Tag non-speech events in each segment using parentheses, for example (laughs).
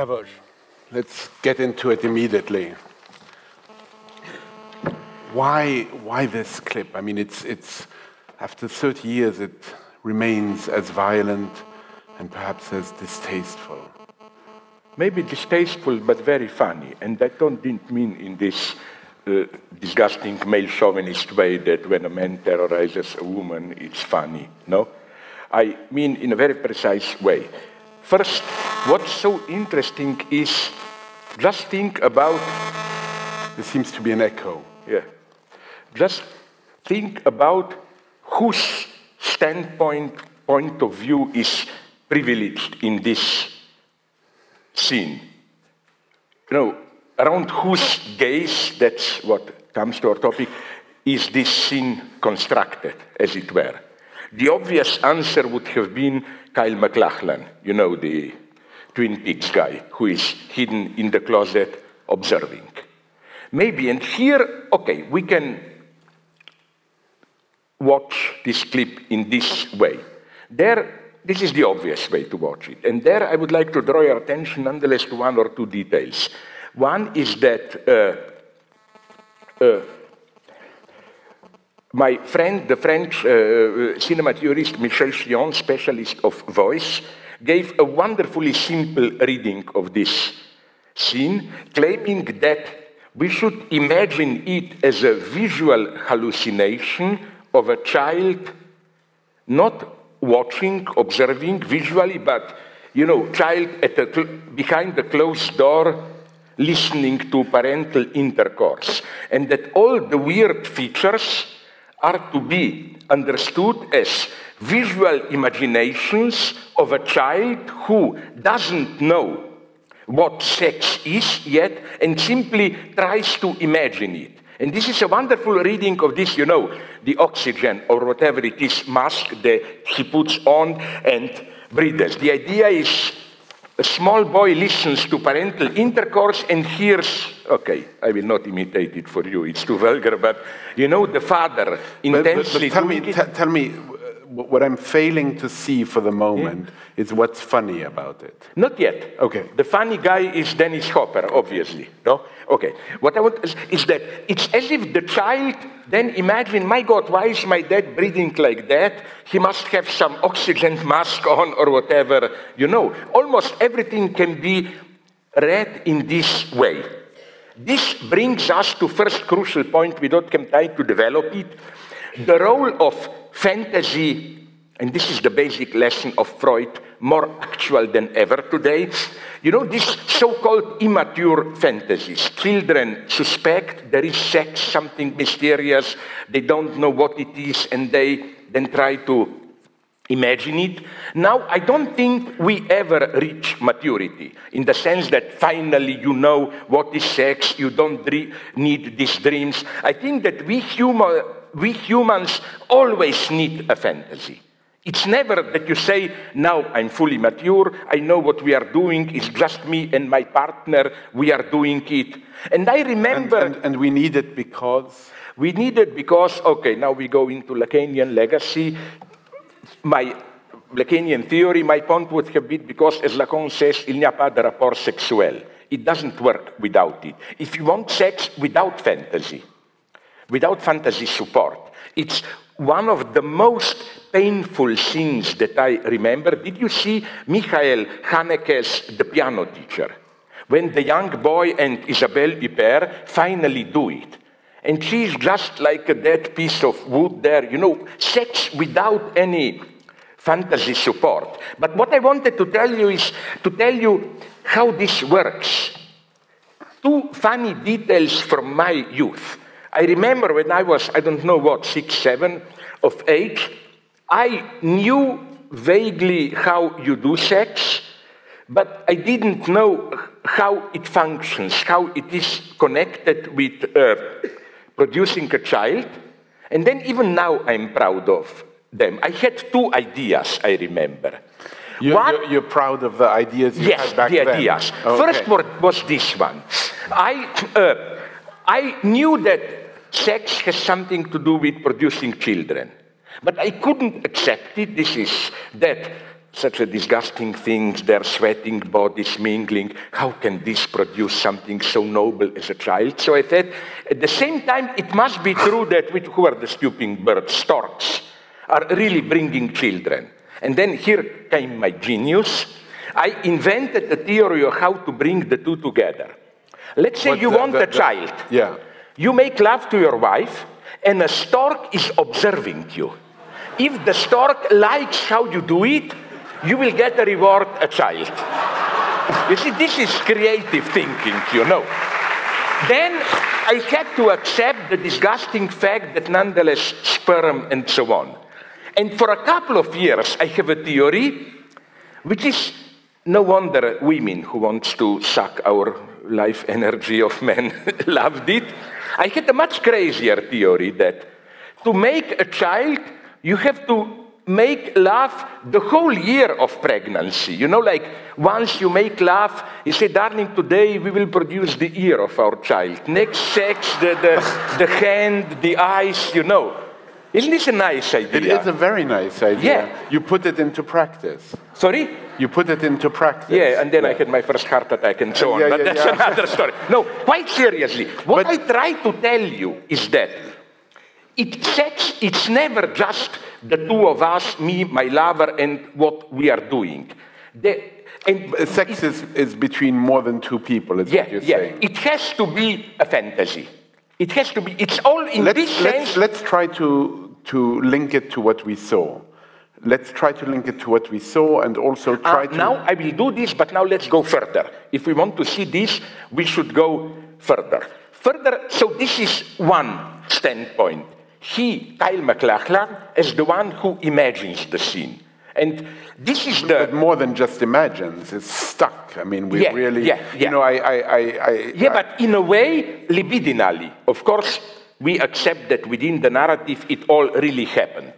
Slavoj, let's get into it immediately. Why, why this clip? I mean, it's, it's, after 30 years, it remains as violent and perhaps as distasteful. Maybe distasteful, but very funny. And I don't didn't mean in this uh, disgusting male chauvinist way that when a man terrorizes a woman, it's funny. No? I mean in a very precise way. First, what's so interesting is just think about. There seems to be an echo. Yeah. Just think about whose standpoint, point of view is privileged in this scene. You know, around whose gaze, that's what comes to our topic, is this scene constructed, as it were. The obvious answer would have been Kyle MacLachlan, you know, the Twin Peaks guy who is hidden in the closet observing. Maybe, and here, okay, we can watch this clip in this way. There, this is the obvious way to watch it. And there I would like to draw your attention nonetheless to one or two details. One is that uh, uh, my friend, the French uh, theorist Michel Chion, specialist of voice, gave a wonderfully simple reading of this scene, claiming that we should imagine it as a visual hallucination of a child not watching, observing visually, but you know, child at a behind the closed door listening to parental intercourse, and that all the weird features are to be understood as visual imaginations of a child who doesn't know what sex is yet and simply tries to imagine it. And this is a wonderful reading of this, you know, the oxygen or whatever it is mask that he puts on and breathes. The idea is a small boy listens to parental intercourse and hears, okay, I will not imitate it for you, it's too vulgar, but you know, the father intensely. But, but, but tell, me, tell me, what I'm failing to see for the moment yeah. is what's funny about it. Not yet. Okay. The funny guy is Dennis Hopper, obviously. No? Okay. What I want is, is that it's as if the child then imagine, my God, why is my dad breathing like that? He must have some oxygen mask on or whatever. You know, almost everything can be read in this way. This brings us to first crucial point, we don't have time to develop it. The role of fantasy, and this is the basic lesson of Freud, more actual than ever today. You know, these so called immature fantasies. Children suspect there is sex, something mysterious, they don't know what it is, and they then try to imagine it. Now, I don't think we ever reach maturity in the sense that finally you know what is sex, you don't need these dreams. I think that we human we humans always need a fantasy. It's never that you say, now I'm fully mature, I know what we are doing, it's just me and my partner, we are doing it. And I remember. And, and, and we need it because? We need it because, okay, now we go into Lacanian legacy. My Lacanian theory, my point would have been because, as Lacan says, il n'y a pas de rapport sexuel. It doesn't work without it. If you want sex without fantasy, without fantasy support. It's one of the most painful scenes that I remember. Did you see Michael Haneke's The Piano Teacher? When the young boy and Isabelle Huppert finally do it. And she's just like a dead piece of wood there, you know, sex without any fantasy support. But what I wanted to tell you is to tell you how this works. Two funny details from my youth. I remember when I was, I don't know what, six, seven of age, I knew vaguely how you do sex, but I didn't know how it functions, how it is connected with uh, producing a child. And then even now I'm proud of them. I had two ideas, I remember. You, one, you're, you're, proud of the ideas you yes, had back the then? ideas. Okay. First was this one. I, uh, I knew that sex has something to do with producing children. But I couldn't accept it. This is that such a disgusting thing, their sweating bodies mingling. How can this produce something so noble as a child? So I said, at the same time, it must be true that with, who are the stupid birds? Storks are really bringing children. And then here came my genius. I invented a theory of how to bring the two together. Let's say you the- want the- a the- child. Yeah. You make love to your wife, and a stork is observing you. If the stork likes how you do it, you will get a reward a child. You see, this is creative thinking, you know. Then I had to accept the disgusting fact that nonetheless sperm and so on. And for a couple of years, I have a theory, which is no wonder women who wants to suck our life energy of men (laughs) loved it. I had a much crazier theory that to make a child, you have to make love the whole year of pregnancy. You know, like once you make love, you say, darling, today we will produce the ear of our child. Next sex, the, the, the hand, the eyes, you know. Isn't this a nice idea? It is a very nice idea. Yeah. You put it into practice. Sorry? You put it into practice. Yeah, and then I had my first heart attack and so on. Yeah, but yeah, that's yeah. (laughs) another story. No, quite seriously, what But- I try to tell you is that it sex, it's never just the two of us, me, my lover, and what we are doing. The, and Sex is, is between more than two people, is yeah, what you're yeah. saying. It has to be a fantasy. It has to be. It's all in Let's, sense. let's, let's try to, to link it to what we saw. Let's try to link it to what we saw and also Uh, try to. now I will do this, but now let's go further. If we want to see this, we should go further. Further, so this is one standpoint. He, Kyle MacLachlan, is the one who imagines the scene. And this is the... but more than just imagines, it's stuck. I mean, we Yeah, really, yeah, yeah. you know, I, I, I, I Yeah, but in a way, libidinally. Of course, we accept that within the narrative, it all really happened.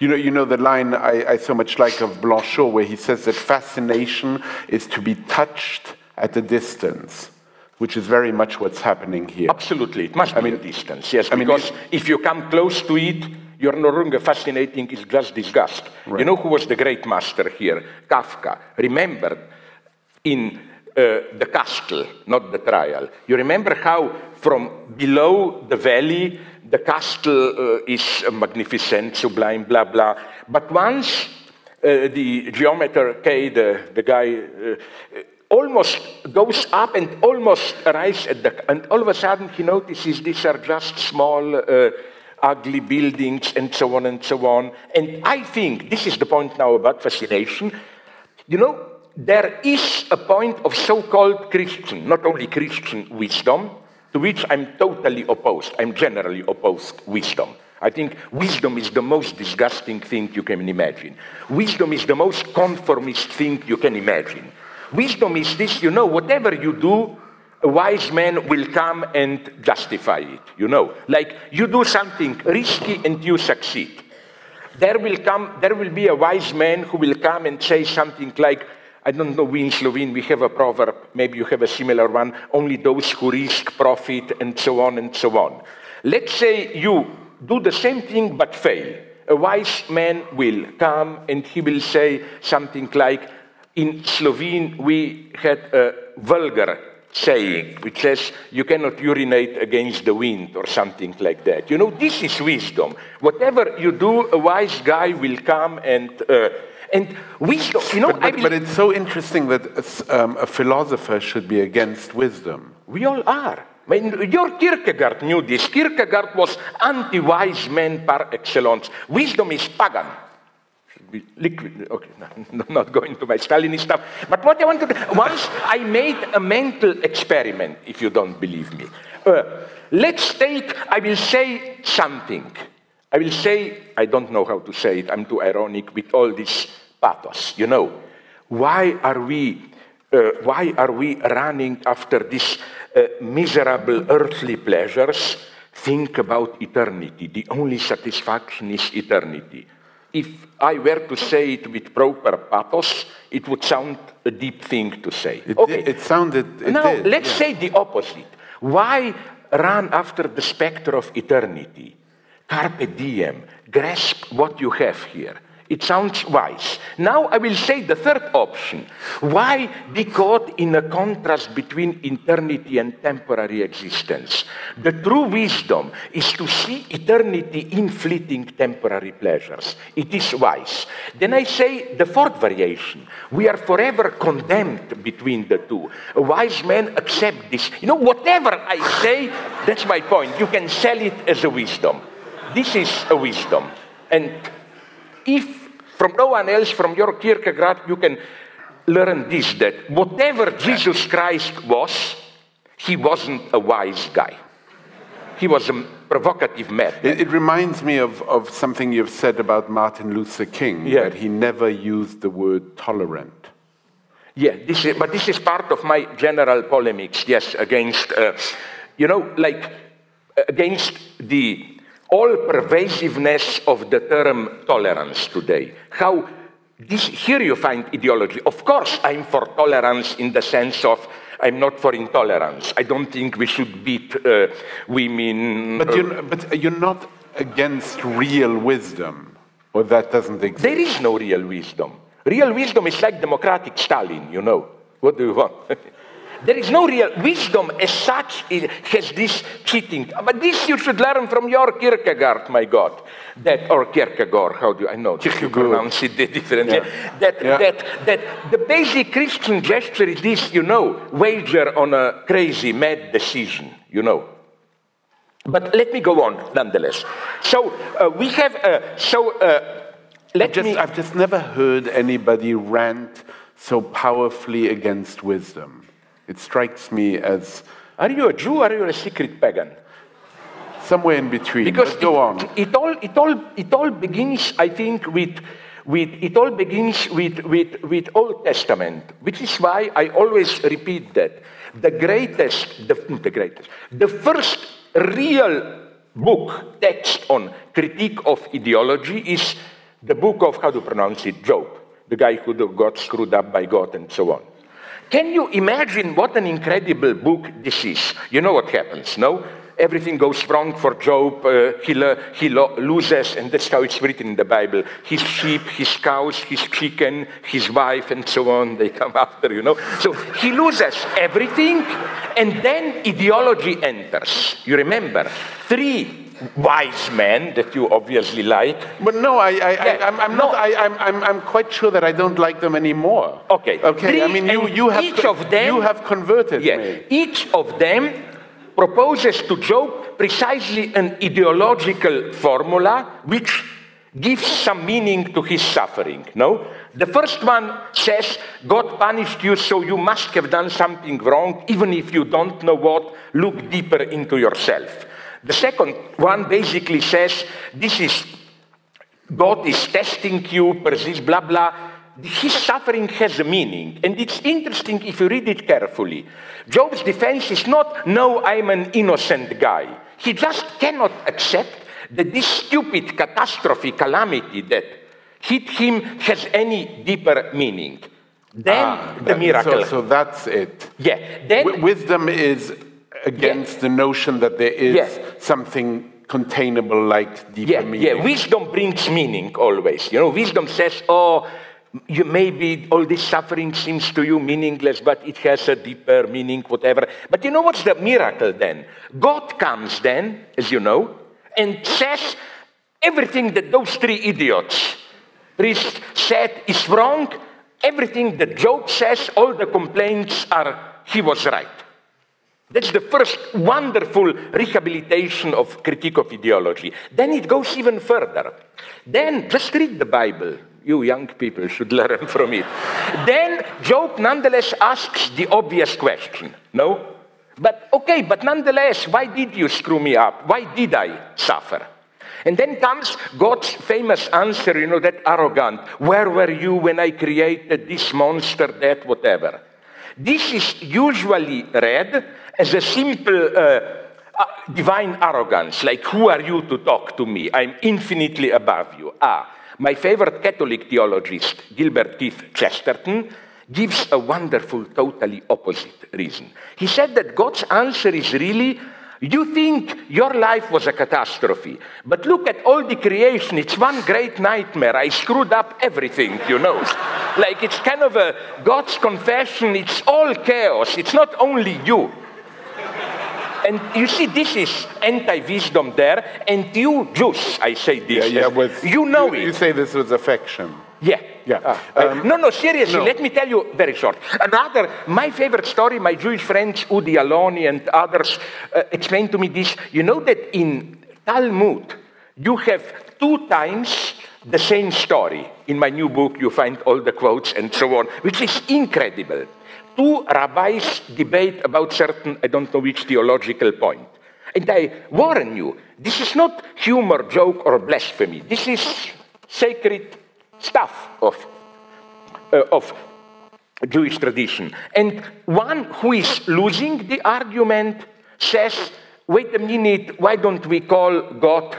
You know, you know the line I, I so much like of Blanchot, where he says that fascination is to be touched at a distance, which is very much what's happening here. Absolutely, it must be a distance, yes, I mean, because it- if you come close to it, you're no longer fascinating, it's just disgust. You know who was the great master here? Kafka. Remembered in uh, the castle, not the trial. You remember how from below the valley, the castle uh, is magnificent, sublime, blah, blah. But once uh, the geometer K, the, the guy, uh, almost goes up and almost arrives at the, and all of a sudden he notices these are just small, ugly buildings and so on and so on. And I think this is the point now about fascination. You know, there is a point of so-called Christian, not only Christian wisdom, to which I'm totally opposed. I'm generally opposed wisdom. I think wisdom is the most disgusting thing you can imagine. Wisdom is the most conformist thing you can imagine. Wisdom is this, you know, whatever you do, a wise man will come and justify it, you know. Like you do something risky and you succeed. There will come, there will be a wise man who will come and say something like, I don't know, we in Slovene, we have a proverb, maybe you have a similar one, only those who risk profit and so on and so on. Let's say you do the same thing but fail. A wise man will come and he will say something like, in Slovene, we had a vulgar saying, which says, you cannot urinate against the wind or something like that. You know, this is wisdom. Whatever you do, a wise guy will come and, uh, and wisdom, you know, But, I but, but it's so interesting that a um, a philosopher should be against wisdom. we all are. I mean, your Kierkegaard knew this. Kierkegaard was anti-wise man par excellence. Wisdom is pagan. Should be liquid. Okay, no, (laughs) I'm not going to my Stalinist stuff. But what I want to do, once I made a mental experiment, if you don't believe me. Uh, let's take, I will say something. I will say, I don't know how to say it, I'm too ironic with all this pathos, you know. Why are we, uh, why are we running after these uh, miserable earthly pleasures? Think about eternity. The only satisfaction is eternity. If I were to say it with proper pathos, it would sound a deep thing to say. It, okay. it sounded. It now, did, let's yeah. say the opposite. Why run after the specter of eternity? Carpe diem. Grasp what you have here. It sounds wise. Now I will say the third option. Why be caught in a contrast between eternity and temporary existence? The true wisdom is to see eternity in fleeting temporary pleasures. It is wise. Then I say the fourth variation. We are forever condemned between the two. A wise man accepts this. You know, whatever I say, that's my point. You can sell it as a wisdom. This is a wisdom. And if from no one else, from your Kierkegaard, you can learn this that whatever Jesus Christ was, he wasn't a wise guy. He was a provocative man. It, it reminds me of, of something you've said about Martin Luther King, Yeah. that he never used the word tolerant. Yeah, this is, but this is part of my general polemics, yes, against, uh, you know, like uh, against the all pervasiveness of the term tolerance today. How this, here you find ideology. Of course, I'm for tolerance in the sense of I'm not for intolerance. I don't think we should beat uh, women. But uh, you're, but you're not against real wisdom, or that doesn't exist. There is no real wisdom. Real wisdom is like democratic Stalin, you know. What do you want? (laughs) there is no real wisdom as such it has this cheating. But this you should learn from your Kierkegaard, my God. That or Kierkegaard, how do I know? You pronounce it differently. That, Yeah. that that the basic Christian gesture is this, you know, wager on a crazy, mad decision, you know. But let me go on nonetheless. So uh, we have uh, so uh, let Just, me I've just never heard anybody rant so powerfully against wisdom. It strikes me as Are you a Jew or are you a secret pagan? somewhere in between. Because but go it, on. It all, it all, it all begins, I think, with, with it all begins with, with, with Old Testament, which is why I always repeat that the greatest, the, hmm, the greatest, the first real book text on critique of ideology is the book of how to pronounce it, Job, the guy who got screwed up by God and so on. Can you imagine what an incredible book this is? You know what happens, no? Everything goes wrong for Job. Uh, he he lo- loses, and that's how it's written in the Bible. His sheep, his cows, his chicken, his wife, and so on, they come (laughs) after, you know? So he loses everything, and then ideology enters. You remember, three wise men that you obviously like But no, I, I, Yeah, I, I'm, I'm no. not. I, I'm, I'm, I'm quite sure that I don't like them anymore. Okay. Okay. I mean, you, you have each of them- you have converted Yeah, me. each of them proposes to Job precisely an ideological formula which gives some meaning to his suffering. No? The first one says, God punished you, so you must have done something wrong, even if you don't know what, look deeper into yourself. The second one basically says, This is God is testing you, persist, blah, blah. His suffering has a meaning. And it's interesting if you read it carefully. Job's defense is not, no, I'm an innocent guy. He just cannot accept that this stupid catastrophe, calamity that hit him has any deeper meaning. Then Ah, the that- miracle. So, so that's it. yeah. Then Wi- wisdom is against the notion that there is Yeah. something containable like deeper Yeah, meaning. yeah. Wisdom brings meaning always. You know, wisdom says, "Oh, you maybe all this suffering seems to you meaningless, but it has a deeper meaning, whatever." But you know what's the miracle then? God comes then, as you know, and says everything that those three idiots priest said is wrong. Everything that Job says, all the complaints are he was right. That's the first wonderful rehabilitation of critique of ideology. Then it goes even further. Then just read the Bible. You young people should (laughs) learn from it. then Job nonetheless asks the obvious question. No? But okay, but nonetheless, why did you screw me up? Why did I suffer? And then comes God's famous answer, you know, that arrogant. Where were you when I created this monster, that, whatever? This is usually read as a simple uh, uh, divine arrogance, like, who are you to talk to me? I'm infinitely above you. Ah, my favorite Catholic theologist, Gilbert Keith Chesterton, gives a wonderful, totally opposite reason. He said that God's answer is really You think your life was a catastrophe, but look at all the creation. It's one great nightmare. I screwed up everything, you know. like it's kind of a God's confession. It's all chaos. It's not only you. And you see, this is anti-wisdom there, and you Jews, I say this. Yeah, yeah, with, you know you, it. You say this with affection. Yeah. Yeah. Uh, Um, no, no, seriously, no. let me tell you very short. Another, my favorite story, my Jewish friends, Udi Aloni and others, uh, explained to me this. You know that in Talmud, you have two times the same story. In my new book, you find all the quotes and so on, which is incredible. Two rabbis debate about certain, I don't know which theological point. And I warn you, this is not humor, joke, or blasphemy. This is sacred stuff of, uh, of Jewish tradition. And one who is losing the argument says, wait a minute, why don't we call God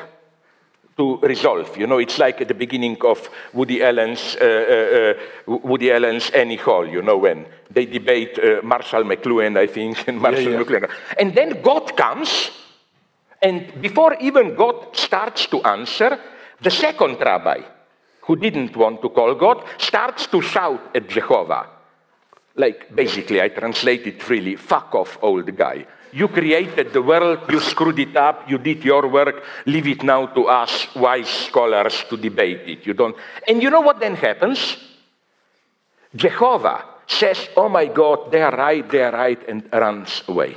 to resolve? You know, it's like at the beginning of Woody Allen's, uh, uh, uh, Woody Allen's Annie Hall, you know, when they debate uh, Marshall McLuhan, I think, (laughs) and Marshall yeah. McLuhan. And then God comes, and before even God starts to answer, the second rabbi, who didn't want to call God, starts to shout at Jehovah. Like, basically, I translate it freely fuck off, old guy. You created the world, you screwed it up, you did your work, leave it now to us, wise scholars, to debate it. You don't. And you know what then happens? Jehovah says, Oh my God, they are right, they are right, and runs away.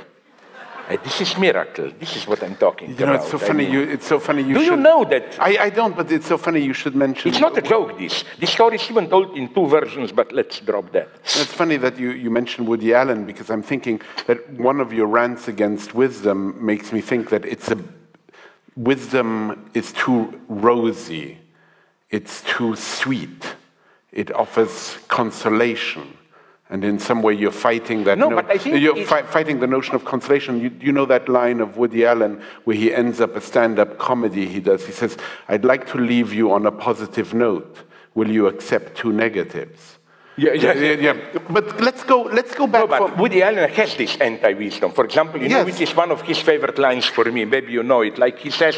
Uh, this is miracle. This is what I'm talking You know, about. it's so I funny. mean- You, it's so funny. You Do you know that I, I don't, but it's so funny. You should mention. It's not a joke, this. This story is even told in two versions, but let's drop that. It's funny that you, you mentioned Woody Allen because I'm thinking that one of your rants against wisdom makes me think that it's a wisdom is too rosy, it's too sweet, it offers consolation. And in some way, you're fighting that. No, but I think you're fi- fighting the notion of consolation. You, you know that line of Woody Allen where he ends up a stand-up comedy he does. He says, "I'd like to leave you on a positive note. Will you accept two negatives?" Yeah, yeah, yeah. But let's go. Let's go back. No, but for- Woody Allen has this anti-wisdom. For example, you know Yes. which is one of his favorite lines for me. Maybe you know it. Like he says,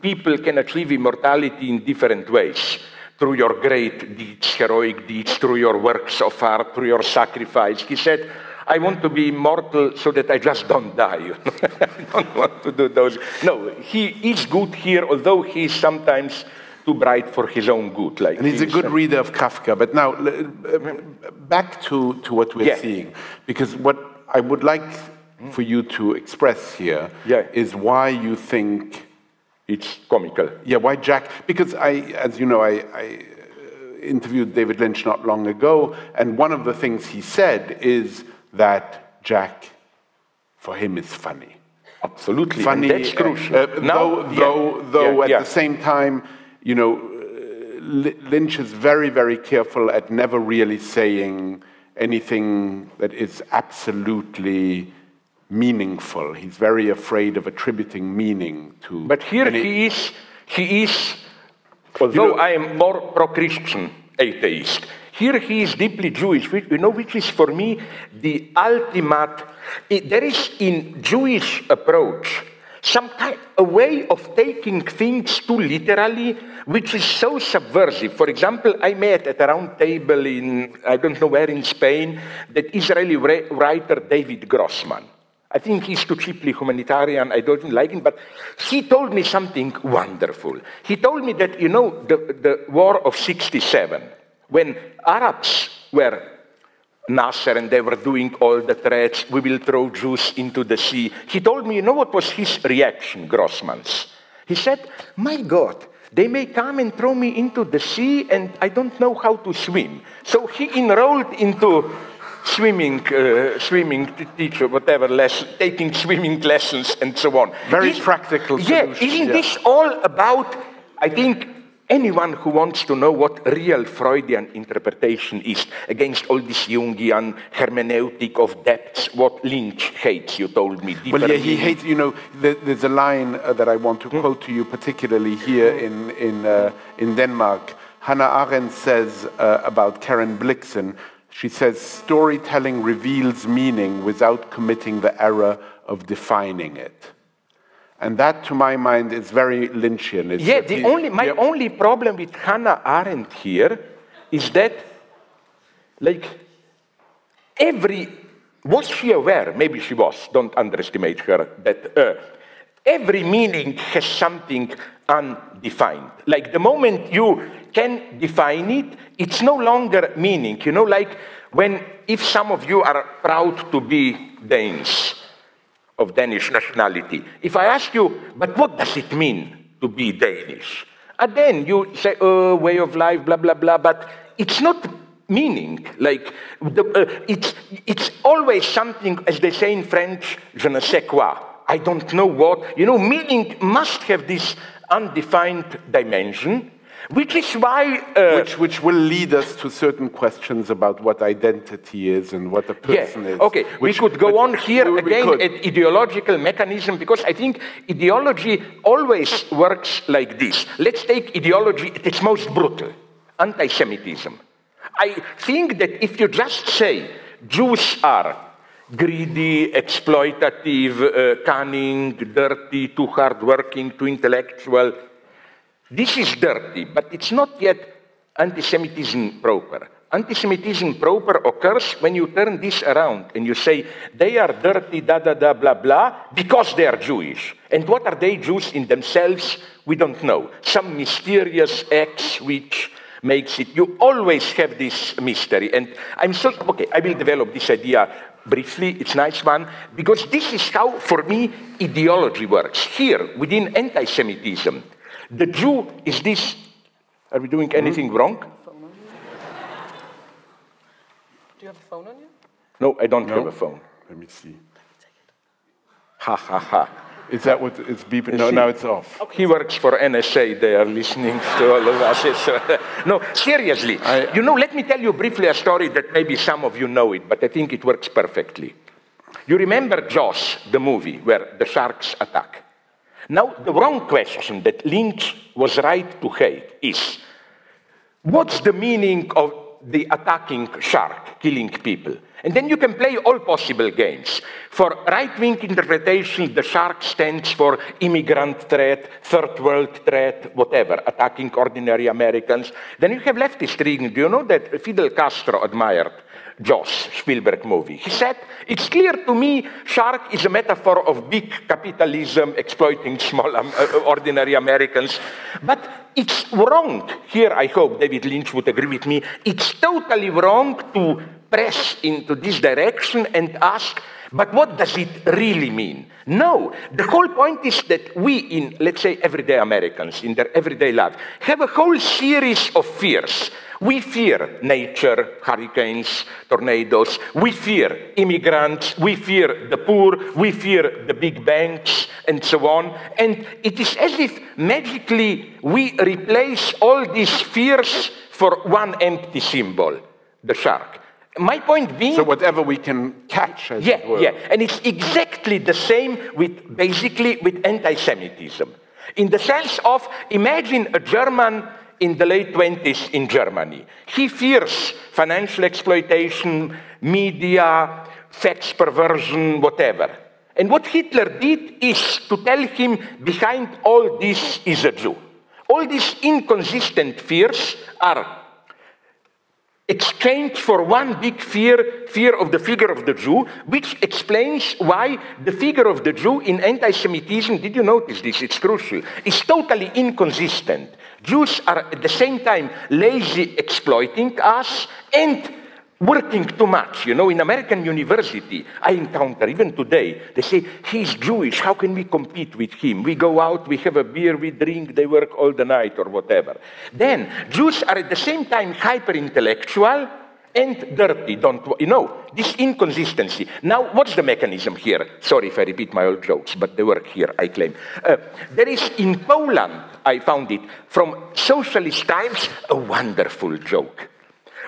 people can achieve immortality in different ways. Through your great deeds, heroic deeds, through your works of art, through your sacrifice. He said, I want to be immortal so that I just don't die. You (laughs) know? I don't want to do those. No, he is good here, although he is sometimes too bright for his own good. Like and he's a good reader of Kafka. But now, uh, back to, to what we're Yeah. seeing, because what I would like for you to express here Yeah. is why you think It's comical. Yeah, why Jack? Because I, as you know, I, I uh, interviewed David Lynch not long ago, and one of the things he said is that Jack, for him, is funny. Absolutely. and Funny, that's crucial. uh, Now- though, yeah, though, though yeah, at yeah. the same time, you know, uh, Lynch is very, very careful at never really saying anything that is absolutely meaningful. He's very afraid of attributing meaning to. But here any- he is, he is, although know- I am more pro-Christian atheist, here he is deeply Jewish, which, you know, which is for me the ultimate, it- there is in Jewish approach some kind, a way of taking things too literally, which is so subversive. For example, I met at a round table in, I don't know where in Spain, that Israeli writer David Grossman. I think he's too cheaply humanitarian. I don't like him, but he told me something wonderful. He told me that, you know, the, the war of 67, when Arabs were Nasser and they were doing all the threats, we will throw Jews into the sea. He told me, you know what was his reaction, Grossman's? He said, My God, they may come and throw me into the sea and I don't know how to swim. So he enrolled into swimming, uh, swimming teacher, whatever, lesson, taking swimming lessons and so on. Very Is- practical Yeah, solution, isn't yeah. this all about, I think, anyone who wants to know what real Freudian interpretation is against all this Jungian hermeneutic of depths, what Lynch hates, you told me. Well, yeah, he hates, you know, there, there's a line uh, that I want to quote to you, particularly here in, in, uh, in Denmark. Hannah Arendt says uh, about Karen Blixen, she says, storytelling reveals meaning without committing the error of defining it. And that, to my mind, is very Lynchian. It's yeah, the, only, my yeah. only problem with Hannah Arendt here is that, like, every, was she aware, maybe she was, don't underestimate her, that uh, every meaning has something undefined. Like the moment you can define it, it's no longer meaning. You know, like when, if some of you are proud to be Danes, of Danish nationality, if I ask you, but what does it mean to be Danish? And then you say, oh, way of life, blah, blah, blah, but it's not meaning. Like, the, uh, it's, it's always something, as they say in French, je ne sais quoi. I don't know what. You know, meaning must have this undefined dimension, which is why. Uh, which, which will lead us to certain questions about what identity is and what a person yeah, is. Okay, we could go on here again at ideological mechanism because I think ideology always works like this. Let's take ideology at its most brutal anti Semitism. I think that if you just say Jews are greedy, exploitative, uh, cunning, dirty, too hardworking, too intellectual. This is dirty, but it's not yet anti Semitism proper. Anti Semitism proper occurs when you turn this around and you say they are dirty, da da da, blah blah, because they are Jewish. And what are they Jews in themselves? We don't know. Some mysterious X which makes it. You always have this mystery. And I'm so, okay, I will develop this idea briefly, it's a nice one, because this is how, for me, ideology works. Here, within anti Semitism, the Jew is this. Are we doing anything mm -hmm. wrong? Do you have a phone on you? No, I don't no. have a phone. Let me see. Ha ha ha. Is that what it's beeping? No, now it's off. Okay. He works for NSA. They are listening to all of us. (laughs) no, seriously. I, you know, let me tell you briefly a story that maybe some of you know it, but I think it works perfectly. You remember Jaws, the movie where the sharks attack. Now, the wrong question that Lynch was right to hate is what's the meaning of the attacking shark killing people? And then you can play all possible games. For right wing interpretation, the shark stands for immigrant threat, third world threat, whatever, attacking ordinary Americans. Then you have leftist reading. Do you know that Fidel Castro admired Jaws, Spielberg movie. He said, It's clear to me shark is a metaphor of big capitalism exploiting small um, uh, ordinary Americans. But it's wrong. Here, I hope David Lynch would agree with me. It's totally wrong to press into this direction and ask, but what does it really mean? No, the whole point is that we, in let's say everyday Americans, in their everyday life, have a whole series of fears we fear nature, hurricanes, tornadoes. We fear immigrants. We fear the poor. We fear the big banks, and so on. And it is as if magically we replace all these fears for one empty symbol the shark. My point being. So, whatever we can catch, as yeah, it were. Yeah, and it's exactly the same with basically with anti Semitism. In the sense of imagine a German in the late 20s in Germany. He fears financial exploitation, media, sex perversion, whatever. And what Hitler did is to tell him behind all this is a Jew. All these inconsistent fears are exchanged for one big fear, fear of the figure of the Jew, which explains why the figure of the Jew in anti Semitism, did you notice this? It's crucial, is totally inconsistent. Jews are at the same time lazy exploiting us and working too much. You know, in American university, I encounter, even today, they say, he's Jewish, how can we compete with him? We go out, we have a beer, we drink, they work all the night or whatever. Then, Jews are at the same time hyper intellectual and dirty. Don't you know this inconsistency? Now, what's the mechanism here? Sorry if I repeat my old jokes, but they work here. I claim uh, there is in Poland. I found it from socialist times a wonderful joke,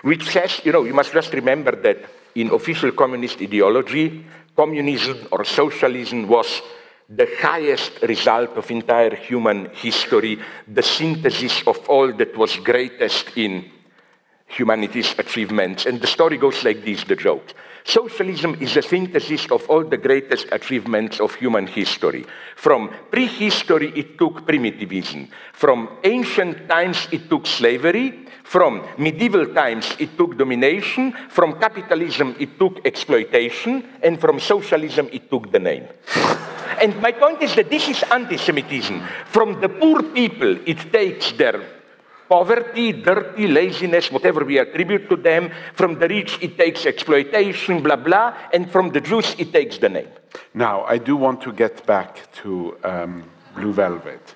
which says, you know, you must just remember that in official communist ideology, communism or socialism was the highest result of entire human history, the synthesis of all that was greatest in humanity's achievements. And the story goes like this the joke. Socialism is a synthesis of all the greatest achievements of human history. From prehistory, it took primitivism. From ancient times, it took slavery. From medieval times, it took domination. From capitalism, it took exploitation. And from socialism, it took the name. and my point is that this is anti Semitism. From the poor people, it takes their poverty, dirty, laziness, whatever we attribute to them. From the rich, it takes exploitation, blah, blah. And from the Jews, it takes the name. Now, I do want to get back to um, Blue Velvet.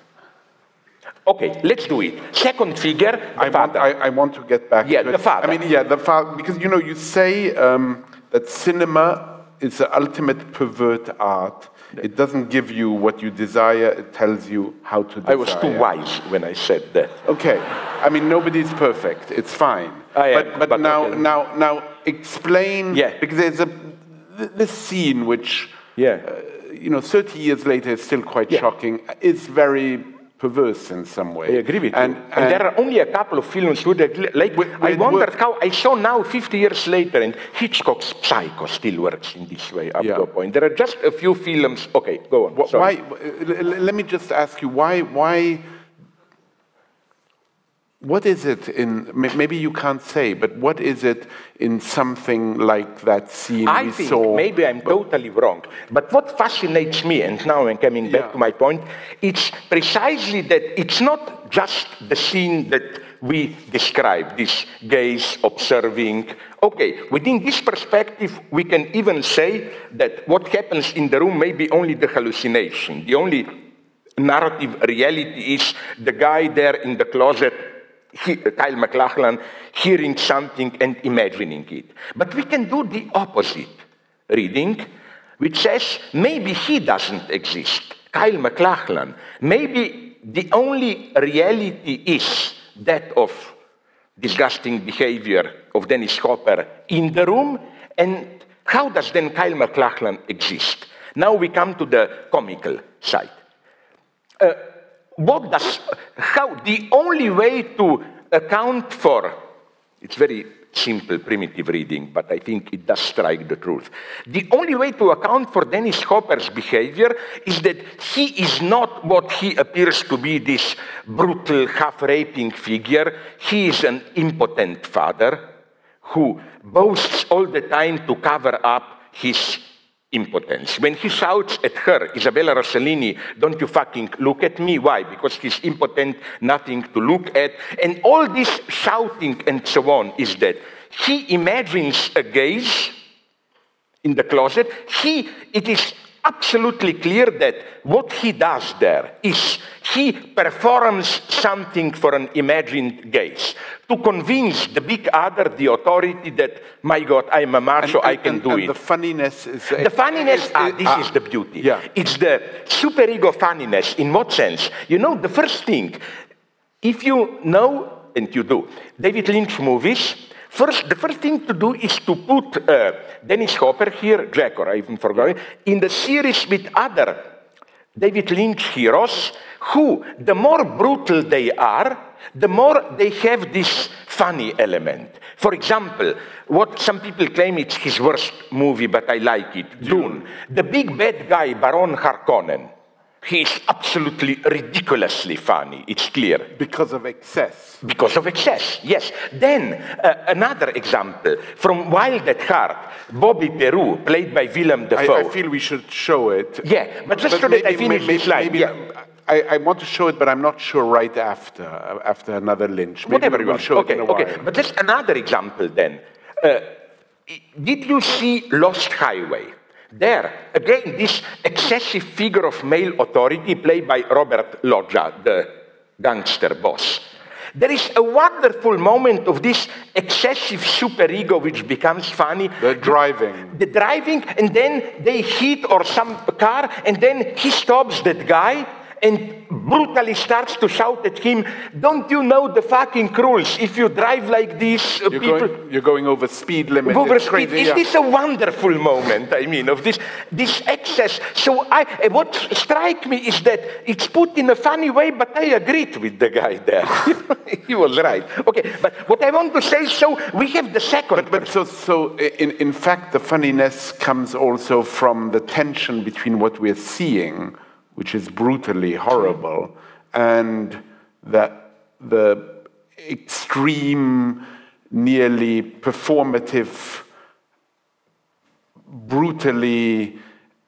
Okay, let's do it. Second figure, the I want. I, I want to get back Yeah, to the it. father. I mean, yeah, the father, because, you know, you say um, that cinema is the ultimate pervert art. It doesn't give you what you desire, it tells you how to desire. I was too wise when I said that. Okay. I mean, nobody's perfect. It's fine. I am, but, but, but now, okay. now, now, explain. Yeah. Because there's a this scene which, Yeah. uh, you know, 30 years later is still quite Yeah. shocking. It's very perverse in some way. I agree with and, you. And, there are only a couple of films who that, like, With- I wondered how, I saw now 50 years later, and Hitchcock's Psycho still works in this way up Yeah. to a point. There are just a few films, okay, go on. Wh- sorry. Why? Let me just ask you why? Why? What is it in? Maybe you can't say, but what is it in something like that scene I we think saw? maybe I'm totally wrong. But what fascinates me, and now I'm coming back Yeah. to my point, it's precisely that it's not just the scene that we describe, this gaze observing. Okay, within this perspective, we can even say that what happens in the room may be only the hallucination. The only narrative reality is the guy there in the closet Kyle MacLachlan, hearing something and imagining it. But we can do the opposite reading, which says maybe he doesn't exist, Kyle MacLachlan, Maybe the only reality is that of disgusting behavior of Dennis Hopper in the room, and how does then Kyle MacLachlan exist? Now we come to the comical side uh, what does how the only way to account for it's very simple primitive reading but i think it does strike the truth. The only way to account for dennis hopper's behavior is that he is not what he appears to be this brutal half raping figure. He is an impotent father who boasts all the time to cover up his impotence. When he shouts at her, Isabella Rossellini, don't you fucking look at me? Why? Because he's impotent, nothing to look at. And all this shouting and so on is that he imagines a gaze in the closet. He, it is absolutely clear that what he does there is he performs something for an imagined gaze to convince the big other, the authority, that my God, I'm a macho, I can and- do and it. The funniness is The funniness, is- ah, this ah, is the beauty. Yeah. It's the superego funniness. In what sense? You know, the first thing, if you know, and you do, David Lynch movies, first, the first thing to do is to put uh, Dennis Hopper here, Jack, or I even forgot it, in the series with other David Lynch heroes who, the more brutal they are, the more they have this funny element. For example, what some people claim it's his worst movie, but I like it Dune. The big bad guy, Baron Harkonnen, he is absolutely ridiculously funny, it's clear. because of excess. Because of excess, yes. Then, uh, another example from Wild at Heart, Bobby Peru, played by Willem I, Dafoe. I feel we should show it. Yeah, but just so that I finish maybe, this line, maybe- yeah. I, I want to show it, but I'm not sure right after after another lynch. Maybe Whatever we you will want. show okay, it in a okay. while. But just another example then. Uh, did you see Lost Highway? There, again, this excessive figure of male authority played by Robert Loggia, the gangster boss. There is a wonderful moment of this excessive superego which becomes funny. The driving. The driving, and then they hit or some car, and then he stops that guy, and brutally starts to shout at him, Don't you know the fucking rules? If you drive like this, uh, You're people. going, you're going over speed limit. Over It's speed. crazy, Is yeah. this a wonderful moment? I mean, of this this excess. So I, uh, what strikes me is that it's put in a funny way, but I agreed with the guy there. (laughs) he was right. Okay, but what I want to say, so we have the second. But, But so, so in, in fact, the funniness comes also from the tension between what we're seeing, which is brutally horrible, and that the extreme, nearly performative, brutally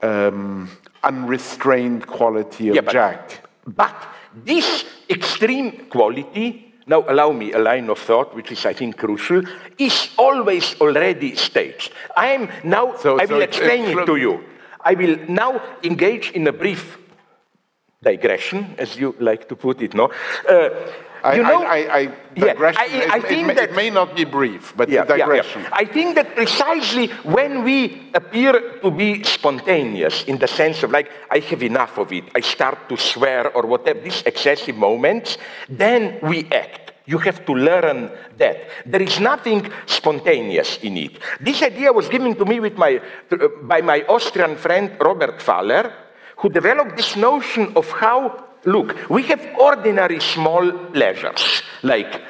um, unrestrained quality of Yeah, Jack. But this extreme quality, now allow me a line of thought, which is, I think, crucial, is always already staged. I am now, So- I so will explain it's it to you. I will now engage in a brief digression, as you like to put it, no? Uh, I, you know, I, I, I Yeah, digression, I- I it, it think may, that- it may not be brief, but yeah, yeah, yeah. digression. I think that precisely when we appear to be spontaneous in the sense of like, I have enough of it, I start to swear or whatever, these excessive moments, then we act. You have to learn that. There is nothing spontaneous in it. This idea was given to me with my, uh, by my Austrian friend Robert Pfaller, who developed this notion of how, look, we have ordinary small pleasures, like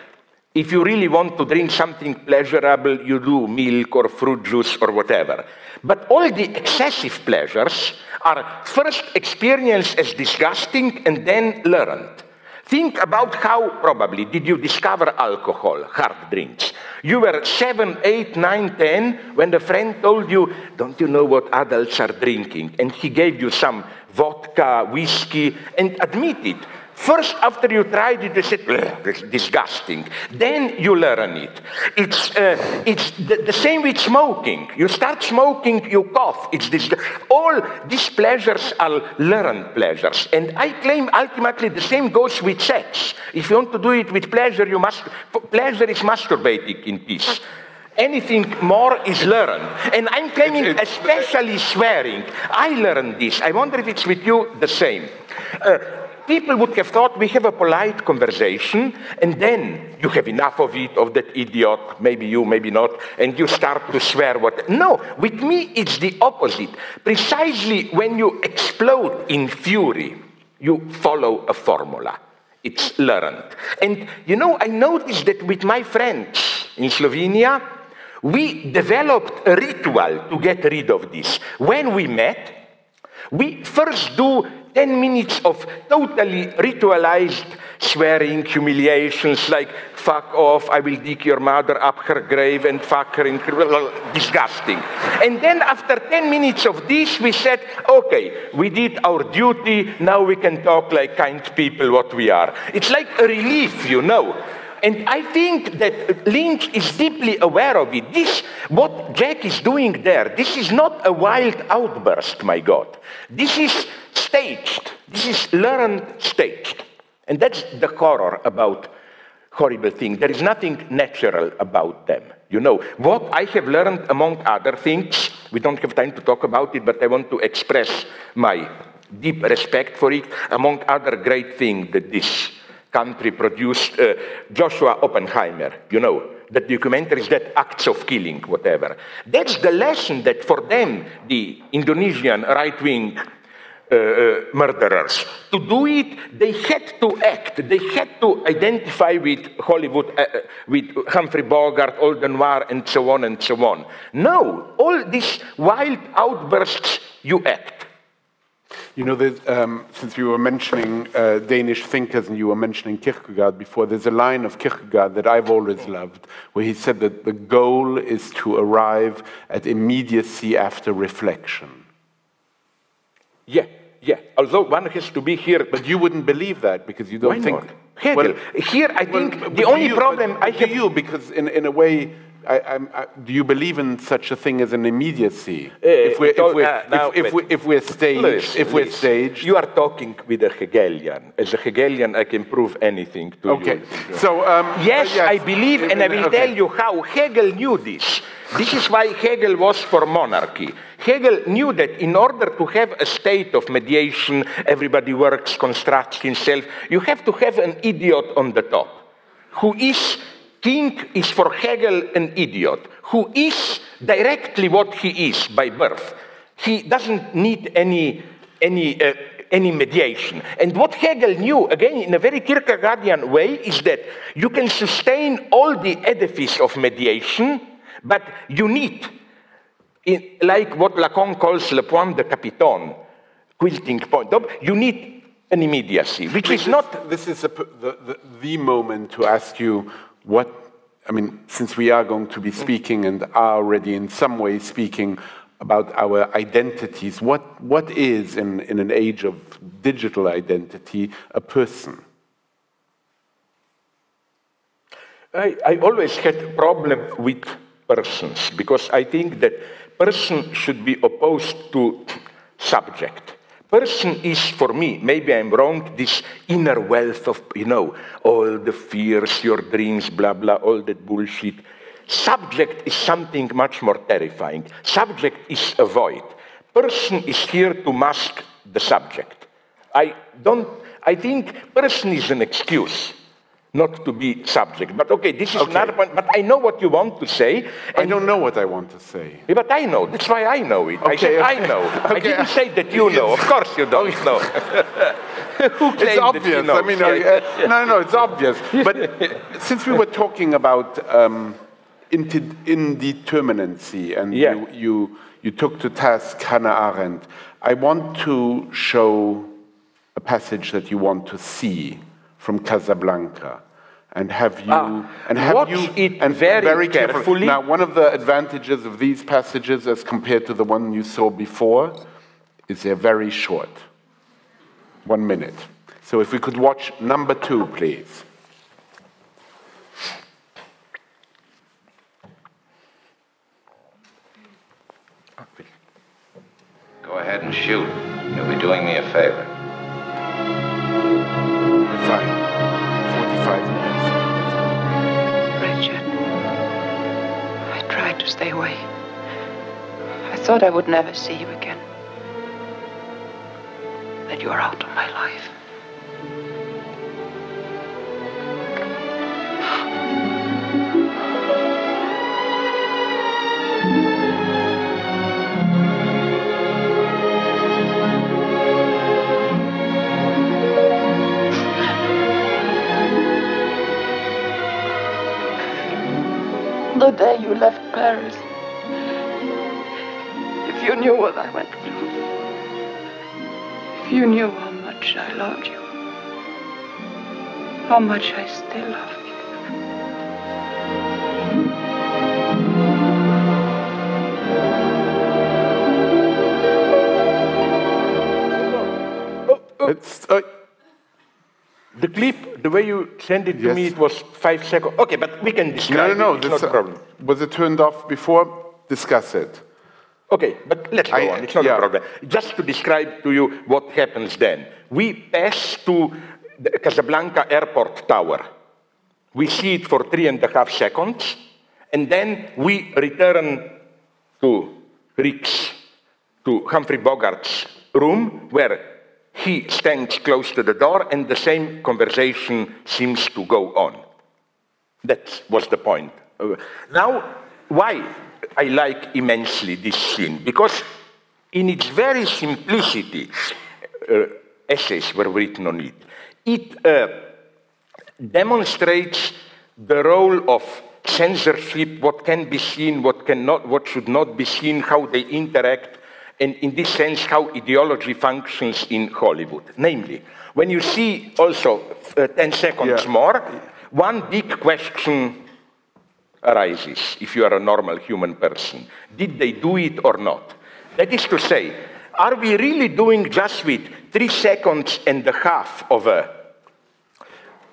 if you really want to drink something pleasurable, you do milk or fruit juice or whatever. But all the excessive pleasures are first experienced as disgusting and then learned. Think about how probably did you discover alcohol, hard drinks. You were seven, eight, nine, ten when a friend told you, Don't you know what adults are drinking? And he gave you some vodka, whiskey, and admit it. First, after you tried it, you said, disgusting. Then you learn it. It's, uh, it's the, the same with smoking. You start smoking, you cough. It's this, all these pleasures are learned pleasures. And I claim ultimately the same goes with sex. If you want to do it with pleasure, you must, pleasure is masturbating in peace. Anything more is learned. And I'm claiming, especially swearing. I learned this. I wonder if it's with you the same. Uh, people would have thought we have a polite conversation, and then you have enough of it, of that idiot, maybe you, maybe not, and you start to swear what. No, with me it's the opposite. Precisely when you explode in fury, you follow a formula. It's learned. And you know, I noticed that with my friends in Slovenia, we developed a ritual to get rid of this. When we met, we first do 10 minutes of totally ritualized swearing, humiliations like fuck off, I will dig your mother up her grave and fuck her in disgusting. And then after 10 minutes of this, we said, okay, we did our duty, now we can talk like kind people what we are. It's like a relief, you know. And I think that Lynch is deeply aware of it. This, what Jack is doing there, this is not a wild outburst, my God. This is staged. This is learned staged. And that's the horror about horrible things. There is nothing natural about them. You know, what I have learned, among other things, we don't have time to talk about it, but I want to express my deep respect for it, among other great things that this country produced uh, Joshua Oppenheimer, you know, the documentaries that acts of killing, whatever. That's the lesson that for them, the Indonesian right wing uh, uh, murderers, to do it, they had to act, they had to identify with Hollywood, uh, uh, with Humphrey Bogart, Old Noir, and so on and so on. No, all these wild outbursts, you act. You know, um, since we were mentioning uh, Danish thinkers and you were mentioning Kierkegaard before, there's a line of Kierkegaard that I've always loved, where he said that the goal is to arrive at immediacy after reflection. Yeah, yeah. Although one has to be here, But you wouldn't believe that because you don't Why think. not? Hegel. Here, I think but the only you- problem I have- you because in, in a way. I, I'm, I, do you believe in such a thing as an immediacy? Eh, if we're, if we're, uh, now, if, if, we, if we're staged, if we're staged, You are talking with a Hegelian. As a Hegelian, I can prove anything to okay. you. So um, Yes, uh, I believe, and I will okay. tell you how Hegel knew this. This is why Hegel was for monarchy. Hegel knew that in order to have a state of mediation, everybody works, constructs himself, you have to have an idiot on the top who is king is for Hegel an idiot who is directly what he is by birth. He doesn't need any, any, uh, any mediation. And what Hegel knew, again, in a very Kierkegaardian way, is that you can sustain all the edifice of mediation, but you need, in, like what Lacan calls le point de capiton, quilting point, you need an immediacy, which is this, not. This is a, the, the, the moment to ask you what, I mean, since we are going to be speaking and are already in some way speaking about our identities, what, what is, in, in an age of digital identity, a person? I, I always had a problem with persons because I think that person should be opposed to subject. Person is for me, maybe I'm wrong, this inner wealth of, you know, all the fears, your dreams, blah, blah, all that bullshit. Subject is something much more terrifying. Subject is a void. Person is here to mask the subject. I don't, I think person is an excuse not to be subject. But okay, this is Okay. another point. But I know what you want to say. I don't know what I want to say. Yeah, But I know. That's why I know it. I Okay, said I okay. know. I didn't say that you know. Of course you don't know. (laughs) It's obvious. I mean, (laughs) uh, no, no, it's obvious. But (laughs) since we were talking about um, indeterminacy and Yeah. you, you, you took to task Hannah Arendt, I want to show a passage that you want to see from Casablanca. And have you Ah, and have watch you it and very carefully. carefully. Now, one of the advantages of these passages, as compared to the one you saw before, is they're very short. One minute. So if we could watch number two, please. Go ahead and shoot. You'll be doing me a favor. To stay away. I thought I would never see you again. That you are out of my life. The day you left Paris. If you knew what I went through. If you knew how much I loved you. How much I still love you. It's, uh, The clip, the way you sent it to me, it was five seconds. Okay, but we can no, describe no, no. it. It's not a uh, problem. Was it turned off before? Discuss it. Okay, but let's go I- on. It's not yeah. a problem. Just to describe to you what happens then. We pass to the Casablanca airport tower. We see it for three and a half seconds, and then we return to Rick's, to Humphrey Bogart's room, where he stands close to the door, and the same conversation seems to go on. That was the point. Uh, now, why I like immensely this scene? Because in its very simplicity, uh, essays were written on it. It uh, demonstrates the role of censorship, what can be seen, what cannot, what should not be seen, how they interact, and in this sense, how ideology functions in Hollywood. Namely, when you see also uh, 10 seconds Yeah. more, one big question arises if you are a normal human person. Did they do it or not? That is to say, are we really doing just with three seconds and a half of a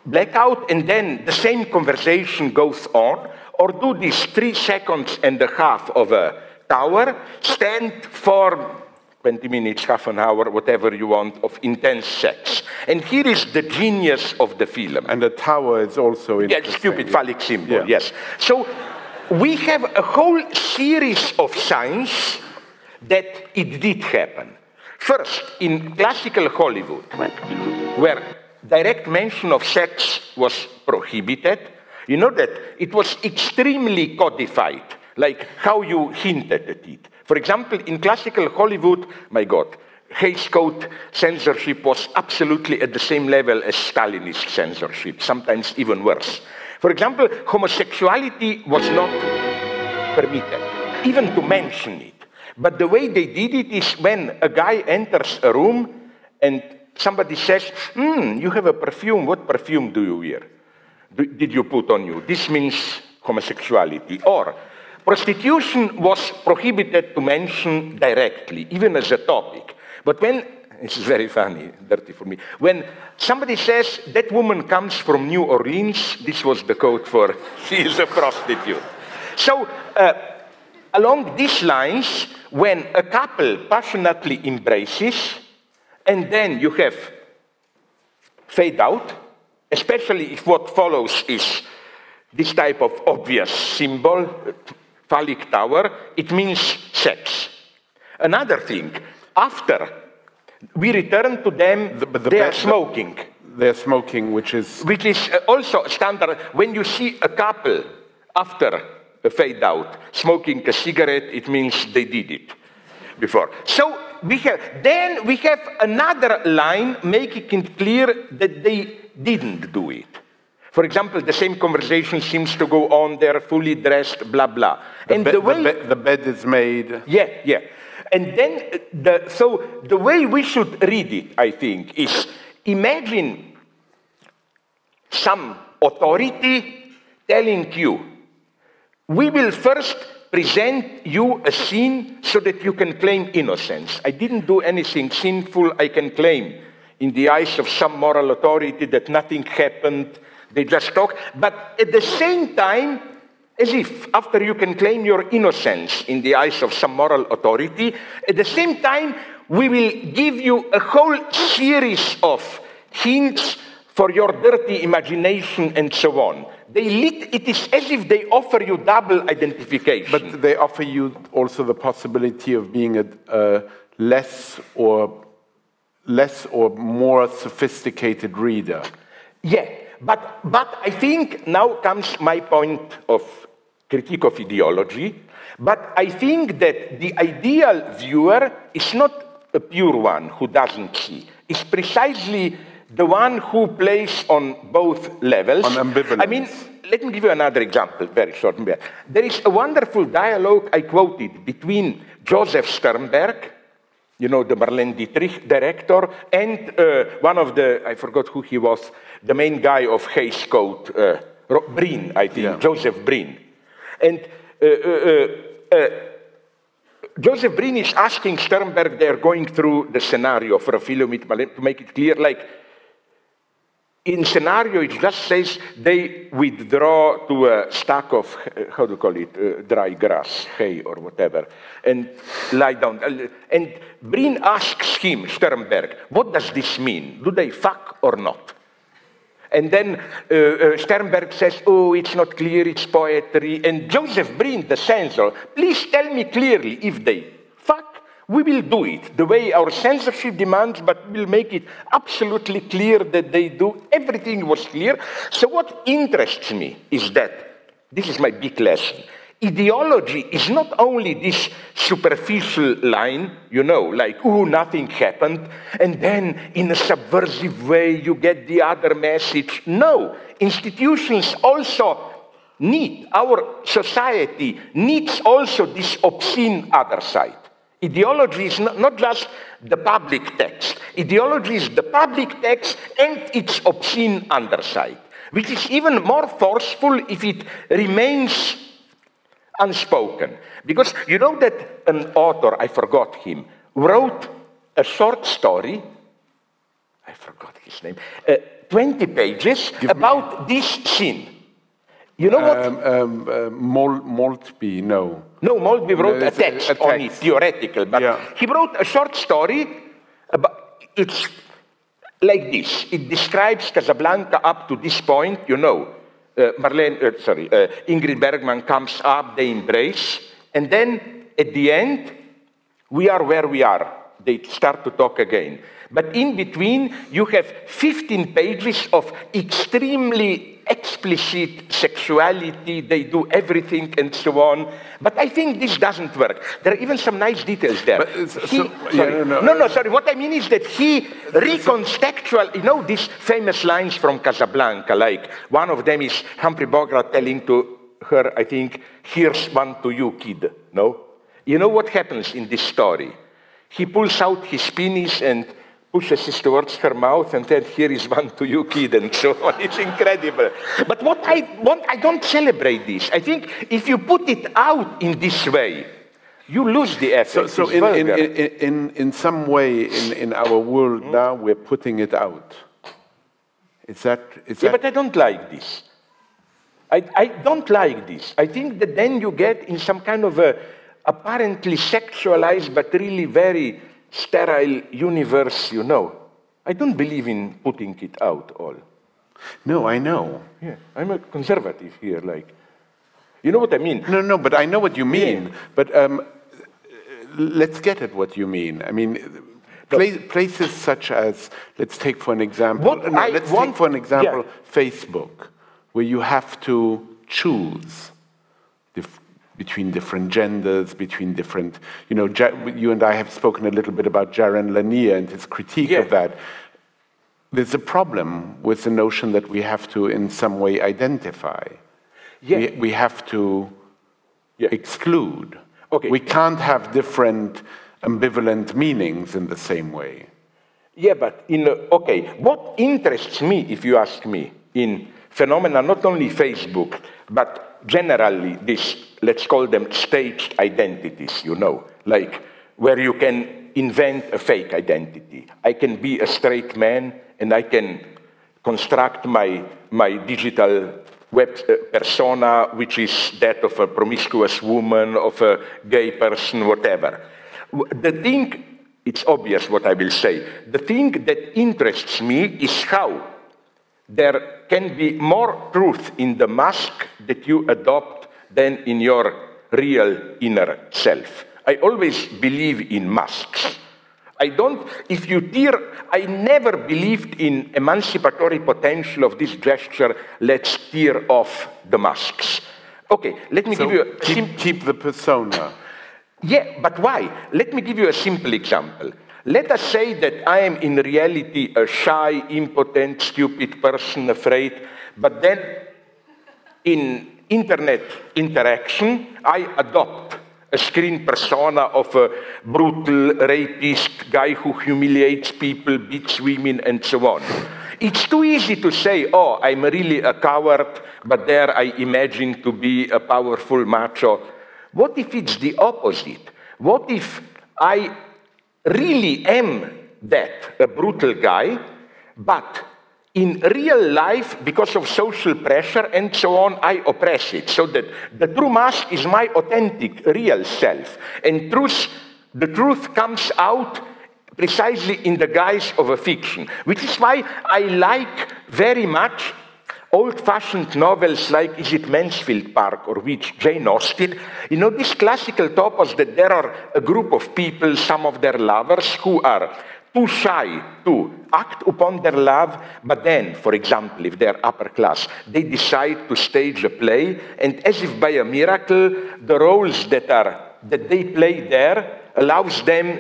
blackout and then the same conversation goes on? Or do these three seconds and a half of a tower stand for 20 minutes, half an hour, whatever you want, of intense sex? And here is the genius of the film. And the tower is also in. Yeah, stupid phallic symbol, Yeah. yes. So we have a whole series of signs that it did happen. First, in classical Hollywood, where direct mention of sex was prohibited, you know that it was extremely codified, like how you hinted at it. For example, in classical Hollywood, my God, Hays Code censorship was absolutely at the same level as Stalinist censorship, sometimes even worse. For example, homosexuality was not permitted, even to mention it. But the way they did it is when a guy enters a room and somebody says, Hmm, you have a perfume. What perfume do you wear? Did you put on you? This means homosexuality. Or prostitution was prohibited to mention directly, even as a topic. But when, (laughs) this is very funny, dirty for me, when somebody says that woman comes from New Orleans, this was the code for (laughs) she is a prostitute. So, uh, along these lines, when a couple passionately embraces, and then you have fade out, especially if what follows is this type of obvious symbol, phallic tower, it means sex. Another thing, after we return to them, The- the they are smoking, They're smoking, which is which is uh, also standard. When you see a couple after a fade out smoking a cigarette, it means they did it before. So we have, then we have another line making it clear that they didn't do it. For example, the same conversation seems to go on. They're fully dressed, blah blah. and be- the way be- the bed is made. yeah, yeah. And then the so the way we should read it, I think, is imagine some authority telling you, we will first present you a sin so that you can claim innocence. I didn't do anything sinful, I can claim in the eyes of some moral authority that nothing happened, they just talk. But at the same time, as if after you can claim your innocence in the eyes of some moral authority, at the same time, we will give you a whole series of hints for your dirty imagination and so on. They lit, it is as if they offer you double identification. But they offer you also the possibility of being a, a less or less or more sophisticated reader. Yeah, but, but I think now comes my point of critique of ideology. But I think that the ideal viewer is not a pure one who doesn't see. It's precisely the one who plays on both levels. On ambivalence. I mean, let me give you another example, very short. There is a wonderful dialogue I quoted between Joseph Sternberg, you know, the Marlene Dietrich director, and uh, one of the, I forgot who he was, the main guy of Hays Code, uh, Breen, I think, Yeah. Joseph Breen. And uh, uh, uh, uh, Joseph Breen is asking Sternberg, they're going through the scenario for a film with Marlene, to make it clear, like, in scenario, it just says they withdraw to a stack of, uh, how do you call it, uh, dry grass, hay or whatever, and lie down. And Breen asks him, Sternberg, what does this mean? Do they fuck or not? And then uh, uh, Sternberg says, oh, it's not clear, it's poetry. And Joseph Breen, the censor, please tell me clearly if they we will do it the way our censorship demands, but we'll make it absolutely clear that they do. Everything was clear. So what interests me is that, this is my big lesson, ideology is not only this superficial line, you know, like, oh, nothing happened, and then in a subversive way you get the other message. No, institutions also need, our society needs also this obscene other side. Ideology is not, not just the public text. Ideology is the public text and its obscene underside, which is even more forceful if it remains unspoken. Because you know that an author, I forgot him, wrote a short story, I forgot his name, uh, 20 pages about this scene. You know what? Um, um, uh, Mol- Maltby, no. No, Maltby wrote No, a it's a- text, on it, theoretical, but Yeah. he wrote a short story about it's like this. It describes Casablanca up to this point, you know. Uh, Marlene, uh, sorry, uh, Ingrid Bergman comes up, they embrace, and then at the end, We are where we are. They start to talk again. But in between, you have 15 pages of extremely explicit sexuality. They do everything and so on. But I think this doesn't work. There are even some nice details there. Uh, He- so- yeah, no, no. no, no, sorry. What I mean is that he reconstructual, you know, these famous lines from Casablanca, like one of them is Humphrey Bogart telling to her, I think, here's one to you, kid. No? You know what happens in this story? He pulls out his penis and pushes it towards her mouth and said, here is one to you, kid, and so on. (laughs) It's incredible. But what I want, I don't celebrate this. I think if you put it out in this way, you lose the So, effect. so in, in, in, in, in some way, in, in our world Hmm? now, we're putting it out. Is that, is Yeah, that but I don't like this. I, I don't like this. I think that then you get in some kind of a apparently sexualized but really very sterile universe, you know. I don't believe in putting it out all. no, I know. Yeah, I'm a conservative here, like. You know what I mean? No, no, but I know what you mean. But um, let's get at what you mean. I mean, pla- places such as, let's take for an example, What no, let's take for an example yeah. Facebook, where you have to choose between different genders, between different, you know, you and I have spoken a little bit about Jaron Lanier and his critique Yeah. of that. There's a problem with the notion that we have to, in some way, identify. Yeah. We, we have to Yeah. exclude. Okay. We can't have different ambivalent meanings in the same way. Yeah, but in okay, what interests me, if you ask me, in phenomena not only Facebook, but generally this, let's call them staged identities, you know, like where you can invent a fake identity. I can be a straight man and I can construct my, my digital web uh, persona, which is that of a promiscuous woman, of a gay person, whatever. The thing, it's obvious what I will say, the thing that interests me is how there can be more truth in the mask that you adopt than in your real inner self. I always believe in masks. I don't, if you tear, I never believed in emancipatory potential of this gesture, let's tear off the masks. Okay, let me So give you a keep, keep the persona. yeah, but why? Let me give you a simple example. Let us say that I am in reality a shy, impotent, stupid person, afraid, but then in internet interaction, I adopt a screen persona of a brutal, rapist guy who humiliates people, beats women, and so on. It's too easy to say, oh, I'm really a coward, but there I imagine to be a powerful macho. What if it's the opposite? What if I really am that, a brutal guy, but in real life, because of social pressure and so on, I oppress it. So that the true mask is my authentic, real self. And truth, the truth comes out precisely in the guise of a fiction, which is why I like very much old fashioned novels like Is it Mansfield Park or which, Jane Austen. You know, these classical topos that there are a group of people, some of their lovers, who are too shy to act upon their love, but then, for example, if they're upper class, they decide to stage a play, and as if by a miracle, the roles that are that they play there allows them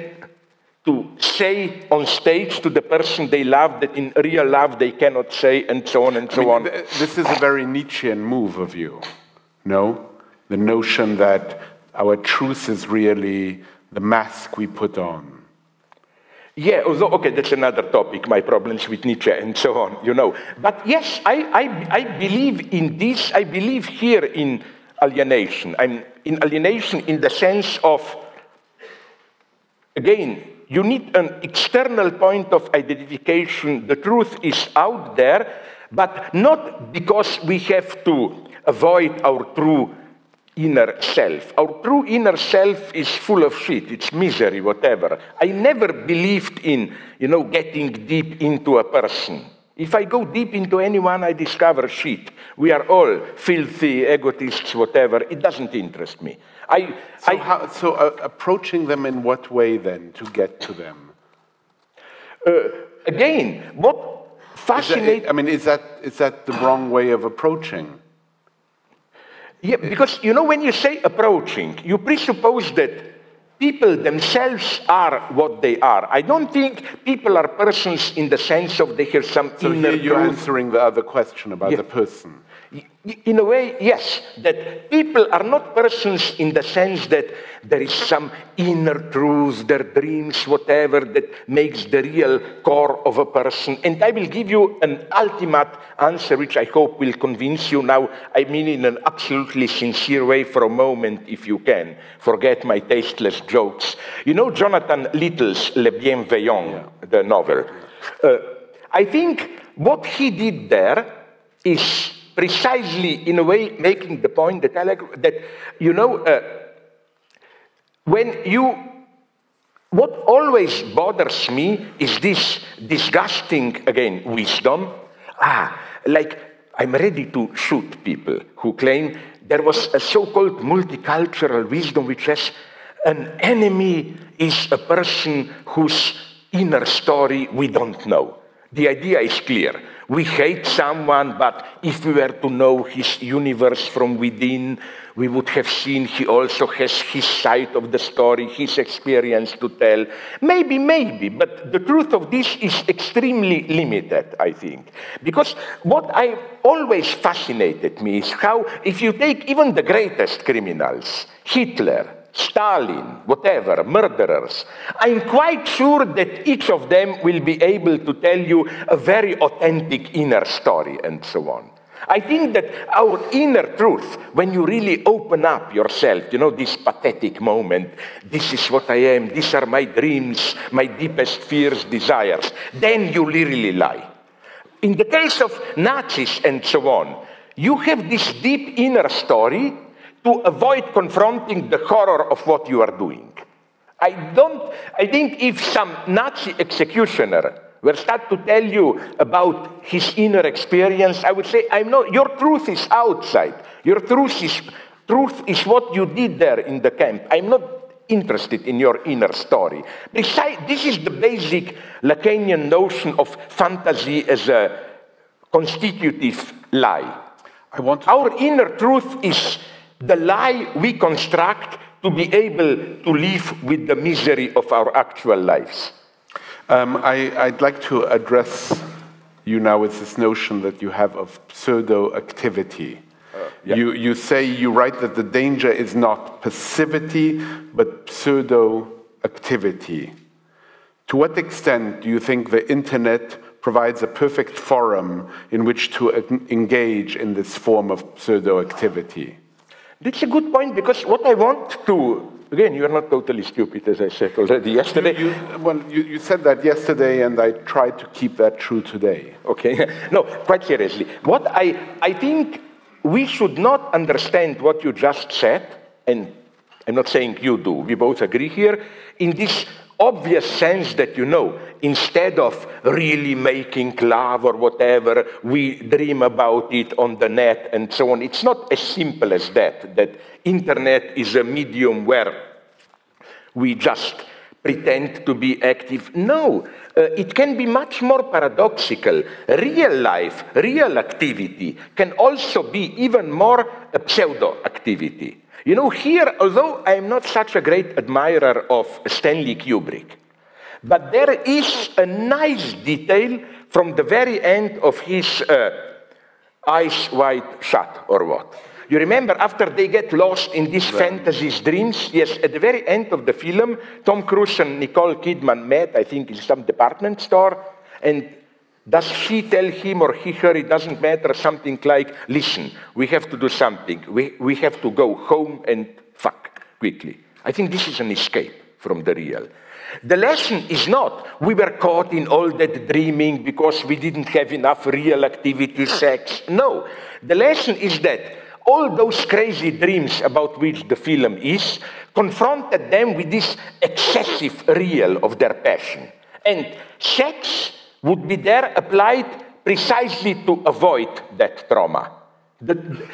to say on stage to the person they love that in real love they cannot say, and so on and so I mean, on. th- This is a very Nietzschean move of you, no? The notion that our truth is really the mask we put on. Yeah, although, okay, that's another topic, my problems with Nietzsche and so on, you know. But yes, I, I, I believe in this, I believe here in alienation. I'm in alienation in the sense of, again, you need an external point of identification. The truth is out there, but not because we have to avoid our true inner self. Our true inner self is full of shit, it's misery, whatever. I never believed in, you know, getting deep into a person. If I go deep into anyone, I discover shit. We are all filthy, egotists, whatever. It doesn't interest me. I, So, I, how, so uh, approaching them in what way then to get to them? again, what fascinates I mean, is that, is that the wrong way of approaching? Yeah, because you know, when you say approaching, you presuppose that people themselves are what they are. I don't think people are persons in the sense of they have some So inner here you're answering the other question about Yeah. the person. In a way, yes, that people are not persons in the sense that there is some inner truth, their dreams, whatever, that makes the real core of a person. And I will give you an ultimate answer, which I hope will convince you now. I mean, in an absolutely sincere way for a moment, if you can. Forget my tasteless jokes. You know Jonathan Littell's Le Bienveillant, the novel. Uh, I think what he did there is precisely in a way making the point that like, that you know uh, when you what always bothers me is this disgusting again wisdom. Ah like i'm ready to shoot people who claim there was a so-called multicultural wisdom which says an enemy is a person whose inner story we don't know. The idea is clear we hate someone, but if we were to know his universe from within, we would have seen he also has his side of the story, his experience to tell. Maybe, maybe, but the truth of this is extremely limited, I think. Because what I always fascinated me is how, if you take even the greatest criminals, Hitler, Stalin, whatever, murderers. I'm quite sure that each of them will be able to tell you a very authentic inner story and so on. I think that our inner truth, when you really open up yourself, you know, this pathetic moment, this is what I am, these are my dreams, my deepest fears, desires, then you really lie. In the case of Nazis and so on, you have this deep inner story to avoid confronting the horror of what you are doing. I don't, I think if some Nazi executioner were start to tell you about his inner experience, I would say, I'm not, your truth is outside. Your truth is, truth is what you did there in the camp. I'm not interested in your inner story. Besides, this is the basic Lacanian notion of fantasy as a constitutive lie. I want to Our inner truth is the lie we construct to be able to live with the misery of our actual lives. Um, I, I'd like to address you now with this notion that you have of pseudo activity. yeah. you, you say, you write that the danger is not passivity, but pseudo activity. To what extent do you think the internet provides a perfect forum in which to engage in this form of pseudo activity? That's a good point because what I want to, again, you're not totally stupid, as I said already yesterday. You, well, you, you said that yesterday, and I tried to keep that true today. Okay, (laughs) no, quite seriously. What I, I think we should not understand what you just said, and I'm not saying you do, we both agree here, in this obvious sense that you know, instead of really making love or whatever, we dream about it on the net and so on. It's not as simple as that, that internet is a medium where we just pretend to be active. No, uh, it can be much more paradoxical. Real life, real activity can also be even more a pseudo activity. You know, here, although I'm not such a great admirer of Stanley Kubrick, but there is a nice detail from the very end of his uh, Eyes Wide Shut, or what? You remember after they get lost in these fantasies, dreams? Yes, at the very end of the film, Tom Cruise and Nicole Kidman met, I think, in some department store. And does she tell him or he her, it doesn't matter, something like, listen, we have to do something. We, we have to go home and fuck quickly. I think this is an escape from the real. The lesson is not we were caught in all that dreaming because we didn't have enough real activity, sex. No. The lesson is that all those crazy dreams about which the film is confronted them with this excessive real of their passion. And sex would be there applied precisely to avoid that trauma. The-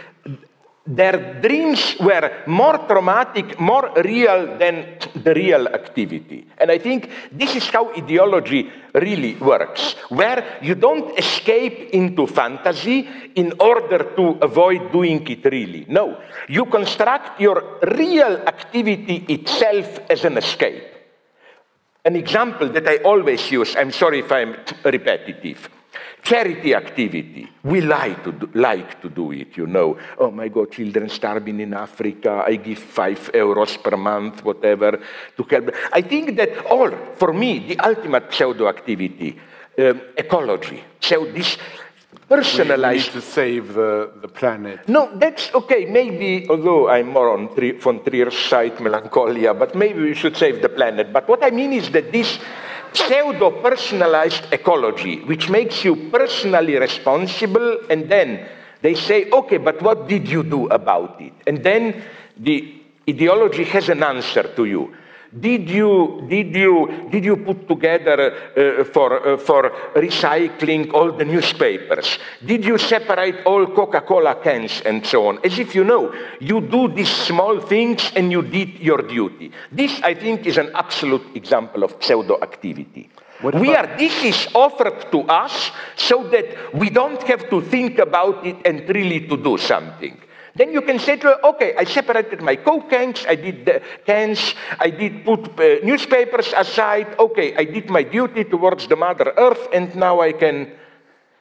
their dreams were more traumatic, more real than the real activity. And I think this is how ideology really works, where you don't escape into fantasy in order to avoid doing it really. No, you construct your real activity itself as an escape. An example that I always use, I'm sorry if I'm repetitive. Charity activity. We like to, do, like to do it, you know. Oh my God, children starving in Africa. I give five euros per month, whatever, to help. I think that all, for me, the ultimate pseudo activity, um, ecology. So this We personalized need to save the, the planet. no, that's okay. Maybe, although I'm more on Tri- von Trier's side, melancholia, but maybe we should save the planet. But what I mean is that this pseudo personalized ecology, which makes you personally responsible, and then they say, okay, but what did you do about it? And then the ideology has an answer to you. Did you, did you, did you put together uh, for, uh, for recycling all the newspapers? Did you separate all Coca Cola cans and so on? As if you know, you do these small things and you did your duty. This, I think, is an absolute example of pseudo activity. What we are, this is offered to us so that we don't have to think about it and really to do something. Then you can say to her, okay, I separated my Coke cans, I did the cans, I did put uh, newspapers aside, okay, I did my duty towards the Mother Earth, and now I can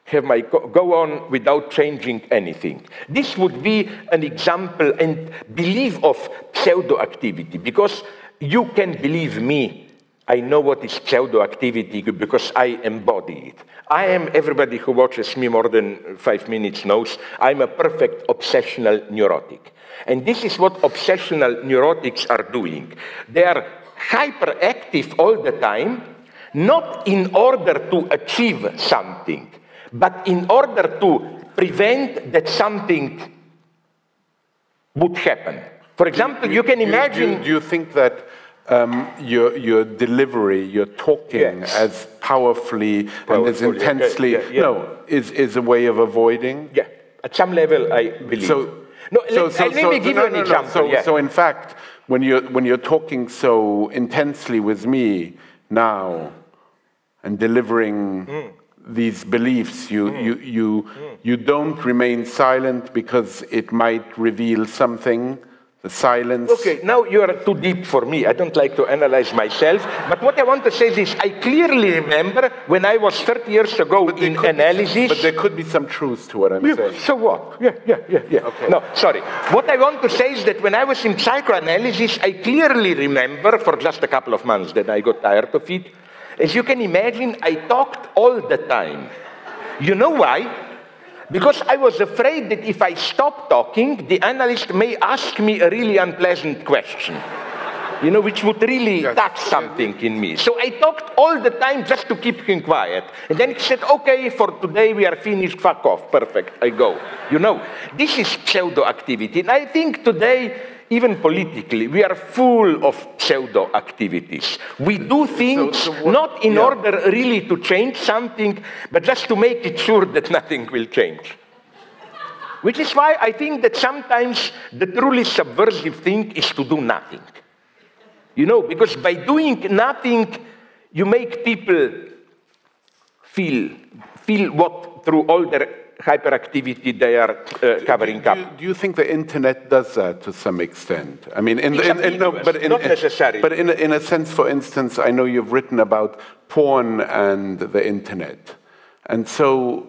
have my go on without changing anything. This would be an example and belief of pseudo activity because you can believe me. I know what is pseudo activity because I embody it. I am, everybody who watches me more than five minutes knows, I'm a perfect obsessional neurotic. And this is what obsessional neurotics are doing. They are hyperactive all the time, not in order to achieve something, but in order to prevent that something would happen. For example, you can Do imagine. Do, do you think that um, your, your delivery, your talking Yes. as powerfully and as intensely, yeah, yeah. no, is, is a way of avoiding? Yeah, at some level, I believe. So, no, so, let, so, let so- me give no, you an no, no. example. So, yeah. so in fact, when you're, when you're talking so intensely with me now and delivering Hmm. these beliefs, you, you, you, you don't remain silent because it might reveal something, the silence. Okay, now you are too deep for me. I don't like to analyze myself. But what I want to say is, I clearly remember when I was 30 years ago in analysis. but there could be some truth to what I'm Yeah, saying. so what? Yeah, yeah, yeah, yeah. Okay. No, sorry. What I want to say is that when I was in psychoanalysis, I clearly remember for just a couple of months that I got tired of it. As you can imagine, I talked all the time. You know why? Because I was afraid that if I stop talking, the analyst may ask me a really unpleasant question. You know, which would really Yes. touch something in me. So I talked all the time just to keep him quiet. And then he said, okay, for today we are finished, fuck off, perfect, I go. You know, this is pseudo activity. And I think today, even politically, we are full of pseudo activities. We do things so what- not in yeah. order really to change something, but just to make it sure that nothing will change. Which is why I think that sometimes the truly subversive thing is to do nothing. You know, because by doing nothing, you make people feel, feel what through all their hyperactivity they are uh, covering do, up. you, do you think the internet does that to some extent? I mean, in, in, in, no, but in, not necessarily. But in a, in a sense, for instance, I know you've written about porn and the internet, and so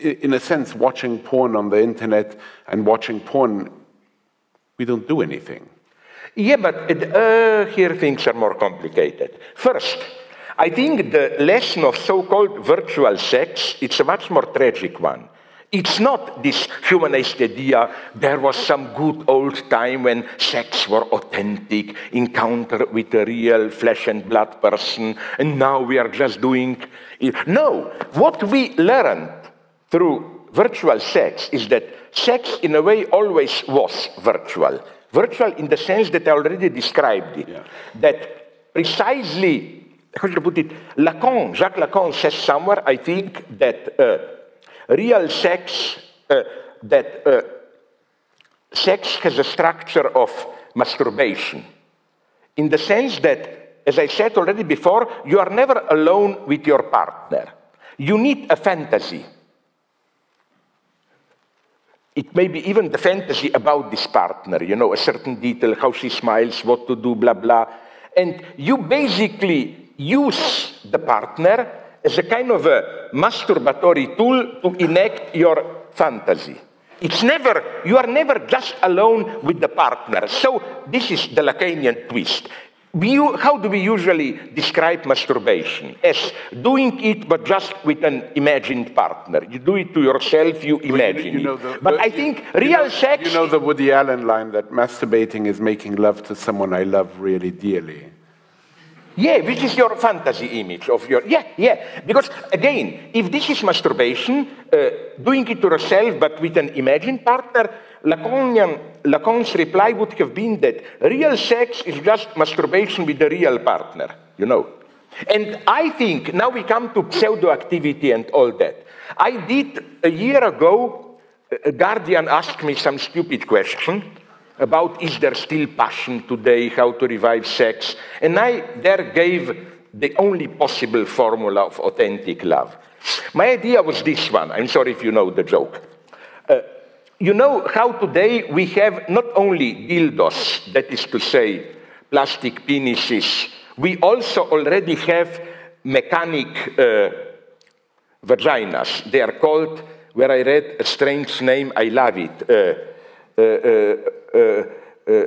in a sense, watching porn on the internet and watching porn, we don't do anything. Yeah, but uh, here things are more complicated. First, I think the lesson of so-called virtual sex, it's a much more tragic one. It's not this humanist idea, there was some good old time when sex were authentic, encounter with a real flesh and blood person, and now we are just doing it. No, what we learned through virtual sex is that sex, in a way, always was virtual. Virtual in the sense that I already described it. Yeah. That precisely how should I put it? Lacan, Jacques Lacan says somewhere, I think, that uh, real sex, uh, that uh, sex has a structure of masturbation. In the sense that, as I said already before, you are never alone with your partner. You need a fantasy. It may be even the fantasy about this partner, you know, a certain detail, how she smiles, what to do, blah, blah. And you basically use the partner as a kind of a masturbatory tool to enact your fantasy. It's never, you are never just alone with the partner. So this is the Lacanian twist. We, how do we usually describe masturbation? As doing it, but just with an imagined partner. You do it to yourself, you imagine You know it. the- but the- I think you real know- sex. You know the Woody Allen line that masturbating is making love to someone I love really dearly. Yeah, which is your fantasy image of your. Yeah, yeah. Because again, if this is masturbation, uh, doing it to yourself but with an imagined partner, Lacanian, Lacan's reply would have been that real sex is just masturbation with a real partner, you know. And I think now we come to pseudoactivity and all that. I did a year ago, a Guardian asked me some stupid question about is there still passion today, how to revive sex. And I there gave the only possible formula of authentic love. My idea was this one. I'm sorry if you know the joke. Uh, you know how today we have not only dildos, that is to say, plastic penises, we also already have mechanic uh, vaginas. They are called, where I read a strange name, I love it. Uh, uh, uh, uh, uh, uh, uh,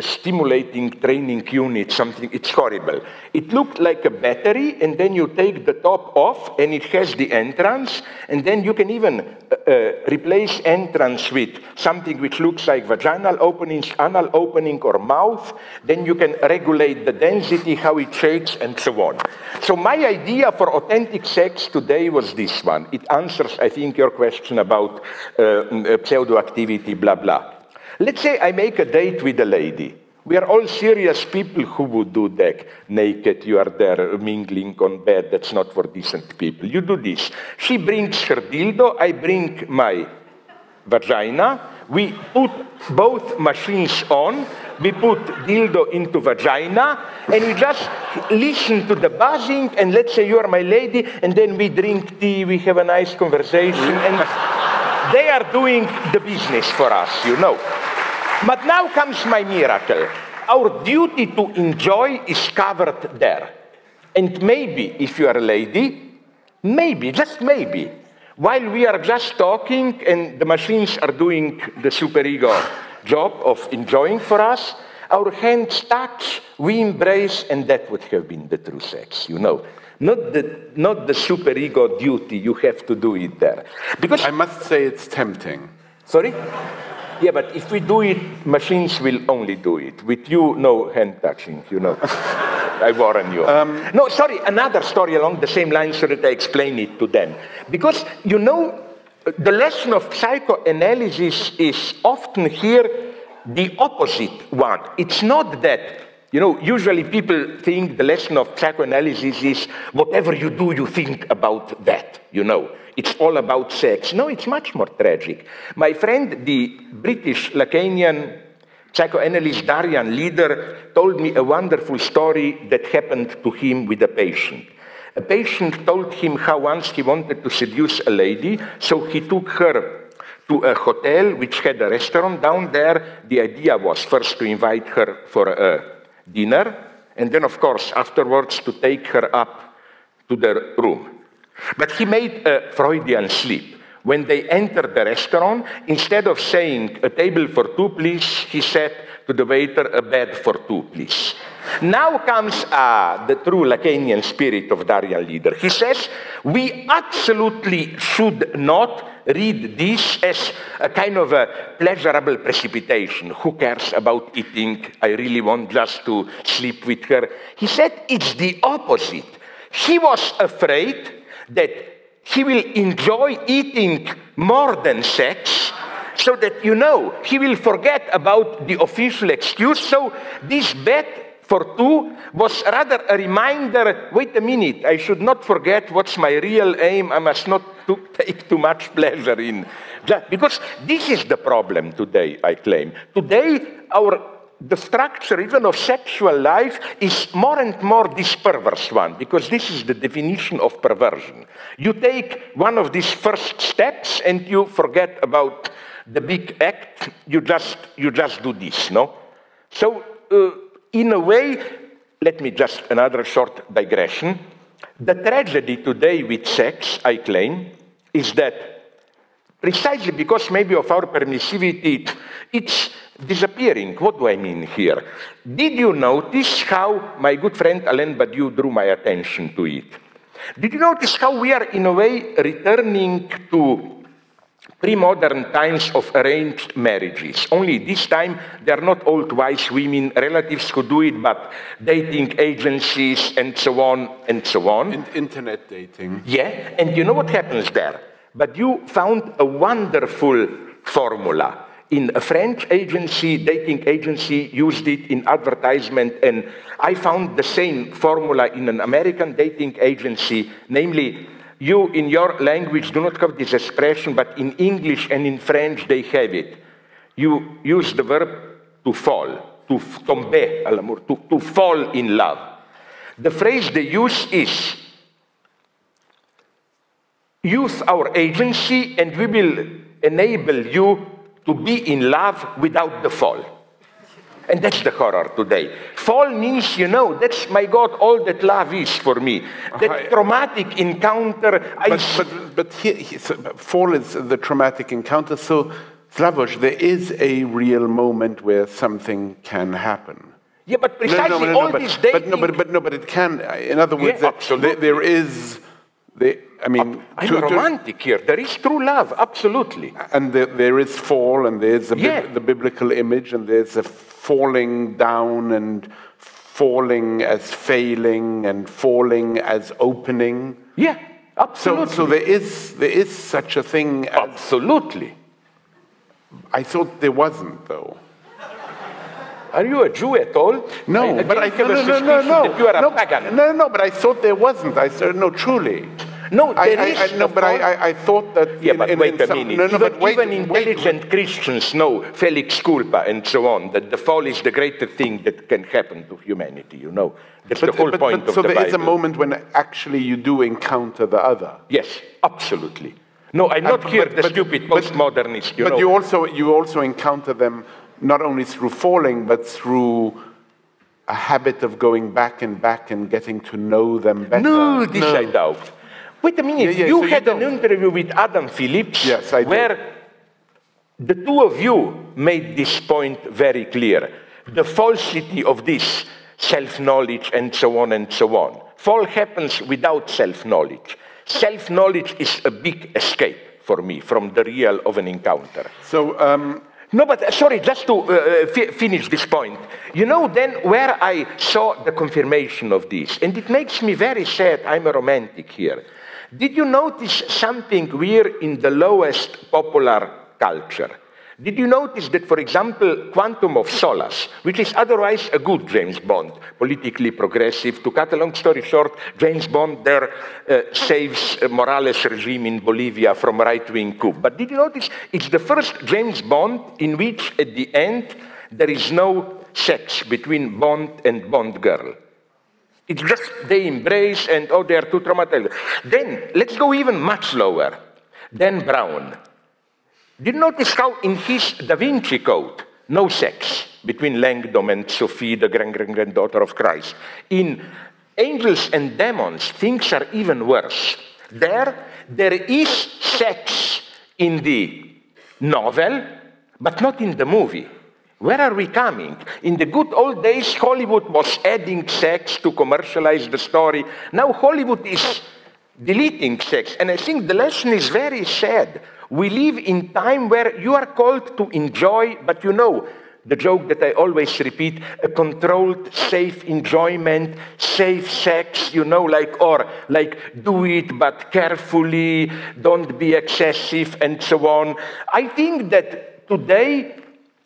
stimulating training unit, something, it's horrible. It looked like a battery, and then you take the top off, and it has the entrance, and then you can even uh, uh, replace entrance with something which looks like vaginal openings, anal opening, or mouth. Then you can regulate the density, how it shakes, and so on. So my idea for authentic sex today was this one. It answers, I think, your question about uh, uh, pseudoactivity, blah, blah. Let's say I make a date with a lady. We are all serious people who would do that. Naked, you are there mingling on bed. That's not for decent people. You do this. She brings her dildo, I bring my vagina. We put both machines on. We put dildo into vagina, and we just listen to the buzzing. And let's say you are my lady, and then we drink tea. We have a nice conversation, and they are doing the business for us, you know. But now comes my miracle. Our duty to enjoy is covered there. And maybe, if you are a lady, maybe, just maybe, while we are just talking and the machines are doing the superego job of enjoying for us, our hands touch, we embrace, and that would have been the true sex, you know. Not the, not the superego duty, you have to do it there. Because I must say it's tempting. Sorry? Yeah, but if we do it, machines will only do it. With you, no hand touching, you know. (laughs) I warn you. Um, no, sorry, another story along the same line so that I explain it to them. Because, you know, the lesson of psychoanalysis is often here the opposite one. It's not that, you know, usually people think the lesson of psychoanalysis is whatever you do, you think about that, you know. It's all about sex. No, it's much more tragic. My friend, the British Lacanian psychoanalyst Darian Leader, told me a wonderful story that happened to him with a patient. A patient told him how once he wanted to seduce a lady, so he took her to a hotel which had a restaurant down there. The idea was first to invite her for a dinner, and then, of course, afterwards to take her up to the room. But he made a Freudian slip. When they entered the restaurant, instead of saying a table for two, please, he said to the waiter, a bed for two, please. Now comes uh, the true Lacanian spirit of Darian Leader. He says, we absolutely should not read this as a kind of a pleasurable precipitation. Who cares about eating? I really want just to sleep with her. He said, it's the opposite. He was afraid that he will enjoy eating more than sex so that you know he will forget about the official excuse so this bed for two was rather a reminder wait a minute, I should not forget what's my real aim. I must not (laughs) take too much pleasure in. Just because this is the problem today, I claim. Today, our the structure even of sexual life is more and more this perverse one because this is the definition of perversion. You take one of these first steps and you forget about the big act you just you just do this no? So uh, in a way let me just another short digression. The tragedy today with sex i claim is that precisely because maybe of our permissivity it's disappearing. What do I mean here? Did you notice how my good friend Alain Badiou drew my attention to it? Did you notice how we are, in a way, returning to pre-modern times of arranged marriages? Only this time, they are not old wise women, relatives who do it, but dating agencies and so on and so on. In- internet dating. Yeah, and you know what happens there? But you found a wonderful formula in a French agency, dating agency, used it in advertisement, and I found the same formula in an American dating agency, namely, you in your language do not have this expression, but in English and in French they have it. You use the verb to fall, to tomber, to, to fall in love. The phrase they use is use our agency and we will enable you to be in love without the fall. And that's the horror today. Fall means, you know, that's my God, all that love is for me. That I- traumatic encounter. I But, but, but here, he- so fall is the traumatic encounter. So, Slavoj, there is a real moment where something can happen. yeah, but precisely all but, this but no, but, but no, but it can. In other words, Yeah, there, there is. I mean, I'm to- to- romantic here. There is true love, absolutely. and there, there is fall, and there's the, bib- Yeah. the biblical image, and there's a falling down, and falling as failing, and falling as opening. Yeah, So, absolutely. so there is there is such a thing. As, absolutely. I thought there wasn't, though. Are you a Jew at all? No, I, but I no, a no, no, no, that you are a no, pagan. no, no, but I thought there wasn't. I said no, truly. No, I, there I, is I, no, but I, I, I thought that. Yeah, in- but in- wait in a some- minute. No, no, even, but wait, even wait, intelligent Christians know Felix culpa and so on, that the fall is the greatest thing that can happen to humanity, you know. That's But, the whole but- point but of so the there Bible. is a moment when actually you do encounter the other. Yes, absolutely. No, I'm not here the stupid postmodernist, you but know. you also you also encounter them not only through falling, but through a habit of going back and back and getting to know them better. No, this I doubt. Wait a minute. Yeah, yeah, you so you had an interview with Adam Phillips Yes, I did. where the two of you made this point very clear. The falsity of this self-knowledge and so on and so on. Fall happens without self-knowledge. Self-knowledge is a big escape for me from the real of an encounter. So um, No, but uh, sorry, just to uh, finish this point. You know, then where I saw the confirmation of this, and it makes me very sad, I'm a romantic here. Did you notice something weird in the lowest popular culture? Did you notice that, for example, Quantum of Solace, which is otherwise a good James Bond, politically progressive, to cut a long story short, James Bond there uh, saves uh, Morales' regime in Bolivia from right-wing coup. But did you notice it's the first James Bond in which, at the end, there is no sex between Bond and Bond girl. It's just they embrace and oh, they are too traumatized. Then let's go even much lower. Dan Brown. Did you notice how in his Da Vinci Code, no sex between Langdon and Sophie, the grand grand granddaughter of Christ. In Angels and Demons, things are even worse. There, there is sex in the novel, but not in the movie. Where are we coming? In the good old days, Hollywood was adding sex to commercialize the story. Now Hollywood is deleting sex. And I think the lesson is very sad. We live in time where you are called to enjoy, but you know, the joke that I always repeat, a controlled, safe enjoyment, safe sex, you know, like, or like, do it, but carefully, don't be excessive, and so on. I think that today,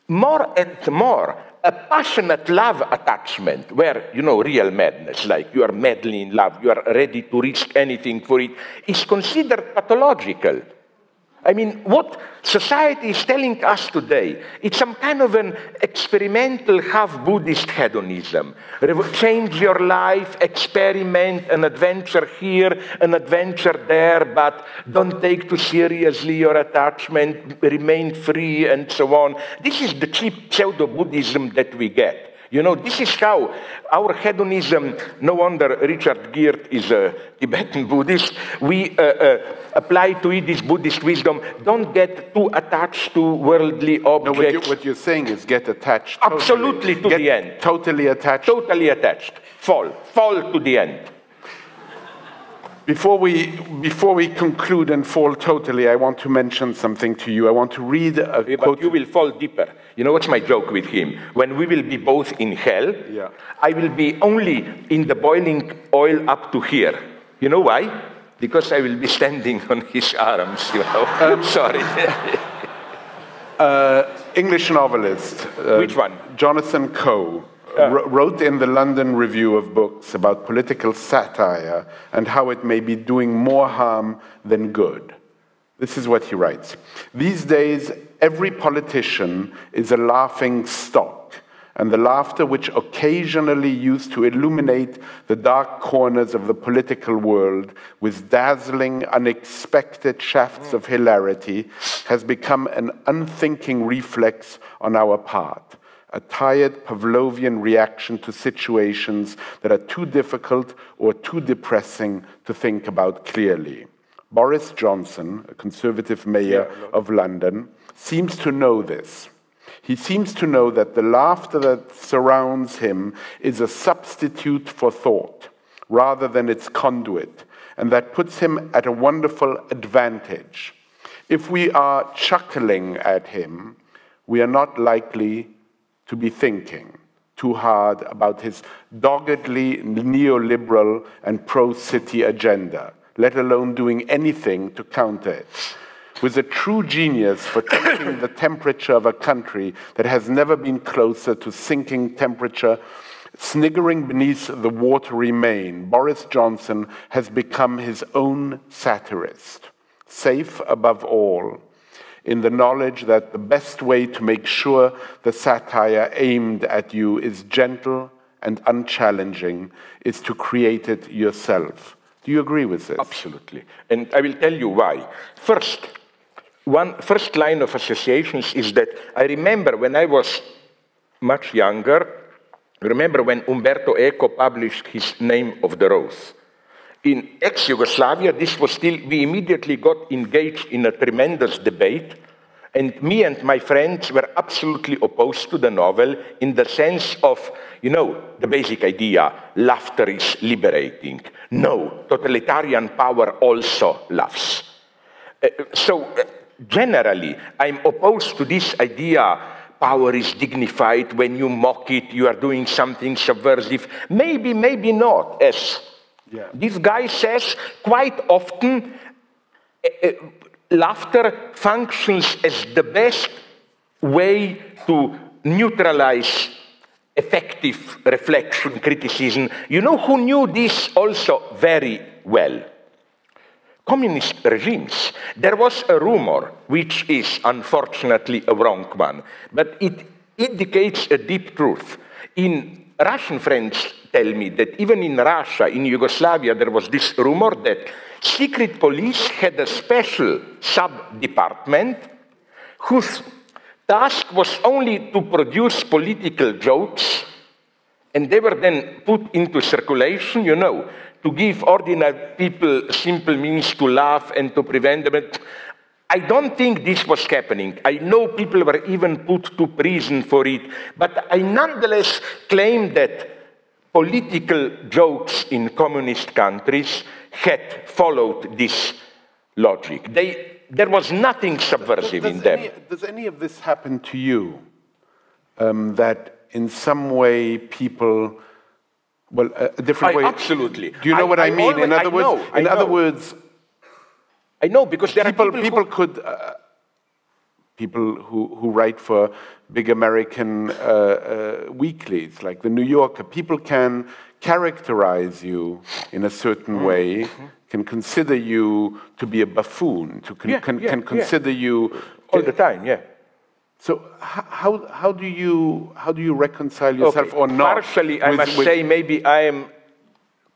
more and more, a passionate love attachment, where, you know, real madness, like you are madly in love, you are ready to risk anything for it, is considered pathological. I mean, what society is telling us today, it's some kind of an experimental half Buddhist hedonism. Change your life, experiment, an adventure here, an adventure there, but don't take too seriously your attachment, remain free, and so on. This is the cheap pseudo Buddhism that we get. You know, this is how our hedonism, no wonder Richard Gere is a Tibetan Buddhist, we uh, uh, apply to it this Buddhist wisdom. Don't get too attached to worldly objects. No, what, you, what you're saying is get attached. Totally. Absolutely to get the end. Totally attached. Totally attached. Fall. Fall to the end. Before we, before we conclude and fall totally, I want to mention something to you. I want to read a yeah, quote. But you will fall deeper. You know what's my joke with him? When we will be both in hell, Yeah. I will be only in the boiling oil up to here. You know why? Because I will be standing on his arms, you know. Um, (laughs) Sorry. English novelist. uh, Which one? Jonathan Coe. Wr- Wrote in the London Review of Books about political satire and how it may be doing more harm than good. This is what he writes. These days, every politician is a laughing stock, and the laughter which occasionally used to illuminate the dark corners of the political world with dazzling, unexpected shafts of hilarity has become an unthinking reflex on our part, a tired Pavlovian reaction to situations that are too difficult or too depressing to think about clearly. Boris Johnson, a conservative mayor of London, seems to know this. He seems to know that the laughter that surrounds him is a substitute for thought rather than its conduit, and that puts him at a wonderful advantage. If we are chuckling at him, we are not likely to be thinking too hard about his doggedly neoliberal and pro city agenda, let alone doing anything to counter it. With a true genius for taking the temperature of a country that has never been closer to sinking temperature, sniggering beneath the watery main, Boris Johnson has become his own satirist, safe above all in the knowledge that the best way to make sure the satire aimed at you is gentle and unchallenging is to create it yourself. Do you agree with this? Absolutely. And I will tell you why. First, one first line of associations is that I remember when I was much younger, remember when Umberto Eco published his Name of the Rose. In ex Yugoslavia, this was still, we immediately got engaged in a tremendous debate, and me and my friends were absolutely opposed to the novel in the sense of, you know, the basic idea laughter is liberating. No, totalitarian power also laughs. Uh, so, uh, generally, I'm opposed to this idea power is dignified when you mock it, you are doing something subversive. Maybe, maybe not, as Yeah. this guy says quite often. uh, laughter functions as the best way to neutralize effective reflection, criticism. You know who knew this also very well? Communist regimes. There was a rumor, which is unfortunately a wrong one, but it indicates a deep truth. In Russian friends tell me that even in Russia, in Yugoslavia, there was this rumor that secret police had a special sub department whose task was only to produce political jokes, and they were then put into circulation, you know, to give ordinary people simple means to laugh and to prevent them. I don't think this was happening. I know people were even put to prison for it, but I nonetheless claim that political jokes in communist countries had followed this logic. They, there was nothing subversive in does, them. any, does any of this happen to you? Um, that in some way people, well, a different I- way. absolutely. Do you know I- what I, I mean? in other words, know, in other words, I know because there people are people, people who- could uh, people who, who write for big American uh, uh, weeklies like the New Yorker. People can characterize you in a certain way, can consider you to be a buffoon, to con- Yeah, can, yeah, can yeah. consider you. All the time, yeah. So how, how, do you, how do you reconcile yourself Okay. or not? Partially, I with- must with- say, maybe I am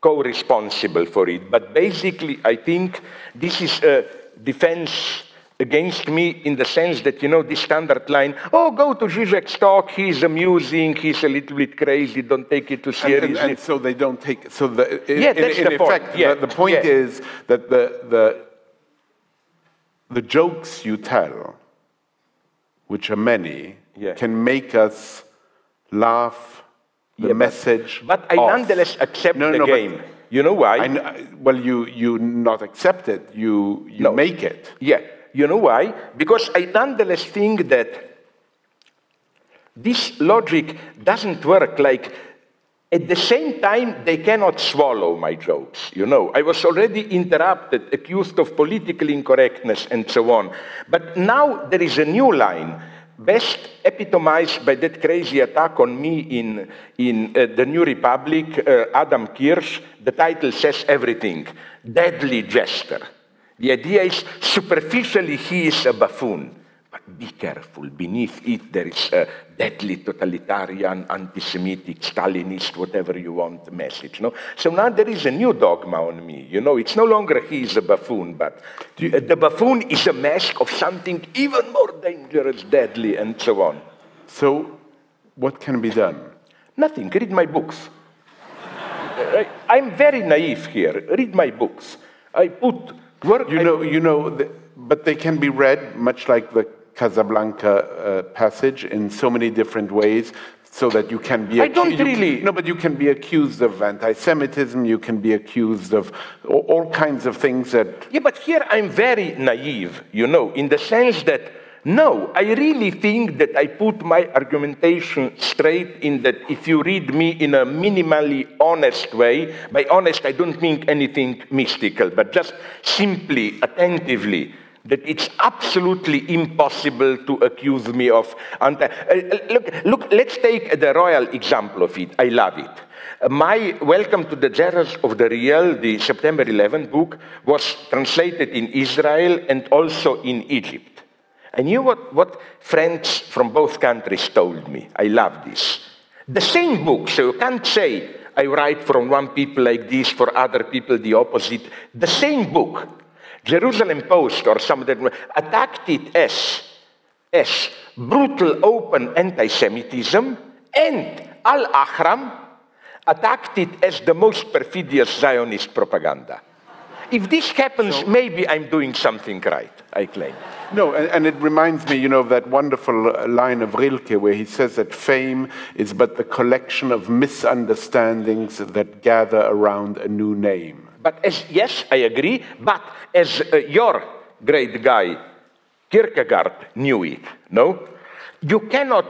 co-responsible for it. But basically, I think this is a defense against me in the sense that, you know, this standard line, oh, go to Zizek's talk, he's amusing, he's a little bit crazy, don't take it too And- seriously. And, and so they don't take. it. So the, in, Yeah, that's in the point. Yeah, the, the point yeah. is that the, the the jokes you tell, which are many, Yeah. can make us laugh. The Yeah, message. but I off. nonetheless accept No, the no, but game. You know why? I well, you you not accept it. You you No. make it. Yeah. You know why? Because I nonetheless think that this logic doesn't work. Like, at the same time, they cannot swallow my jokes. You know, I was already interrupted, accused of political incorrectness, and so on. But now there is a new line, best epitomized by that crazy attack on me in, in uh, the New Republic, uh, Adam Kirsch. The title says everything Deadly Jester. The idea is superficially he is a buffoon. But be careful, beneath it there is a deadly totalitarian, anti Semitic, Stalinist, whatever you want message. No? So now there is a new dogma on me. You know, it's no longer he is a buffoon, but the buffoon is a mask of something even more dangerous, deadly, and so on. So, what can be done? Nothing. Read my books. I- I'm very naive here. Read my books. I put work. You I- know, you know, the, but they can be read much like the Casablanca uh, passage in so many different ways, so that you can be. I don't you really- no, but you can be accused of anti-Semitism. You can be accused of all, all kinds of things that. Yeah, but here I'm very naive, you know, in the sense that no, I really think that I put my argumentation straight in that if you read me in a minimally honest way, by honest I don't mean anything mystical, but just simply, attentively, that it's absolutely impossible to accuse me of anti. uh, look, look, let's take the royal example of it. I love it. My Welcome to the Terrors of the Real, the September 11 book, was translated in Israel and also in Egypt. I knew what, what friends from both countries told me. I love this. The same book, so you can't say I write from one people like this, for other people the opposite. The same book, Jerusalem Post or some that attacked it as, as brutal open anti-Semitism, and Al-Ahram attacked it as the most perfidious Zionist propaganda. If this happens, maybe I'm doing something right, I claim. No, and, and it reminds me, you know, of that wonderful uh, line of Rilke where he says that fame is but the collection of misunderstandings that gather around a new name. But as, yes, I agree, but as uh, your great guy, Kierkegaard, knew it, no? You cannot,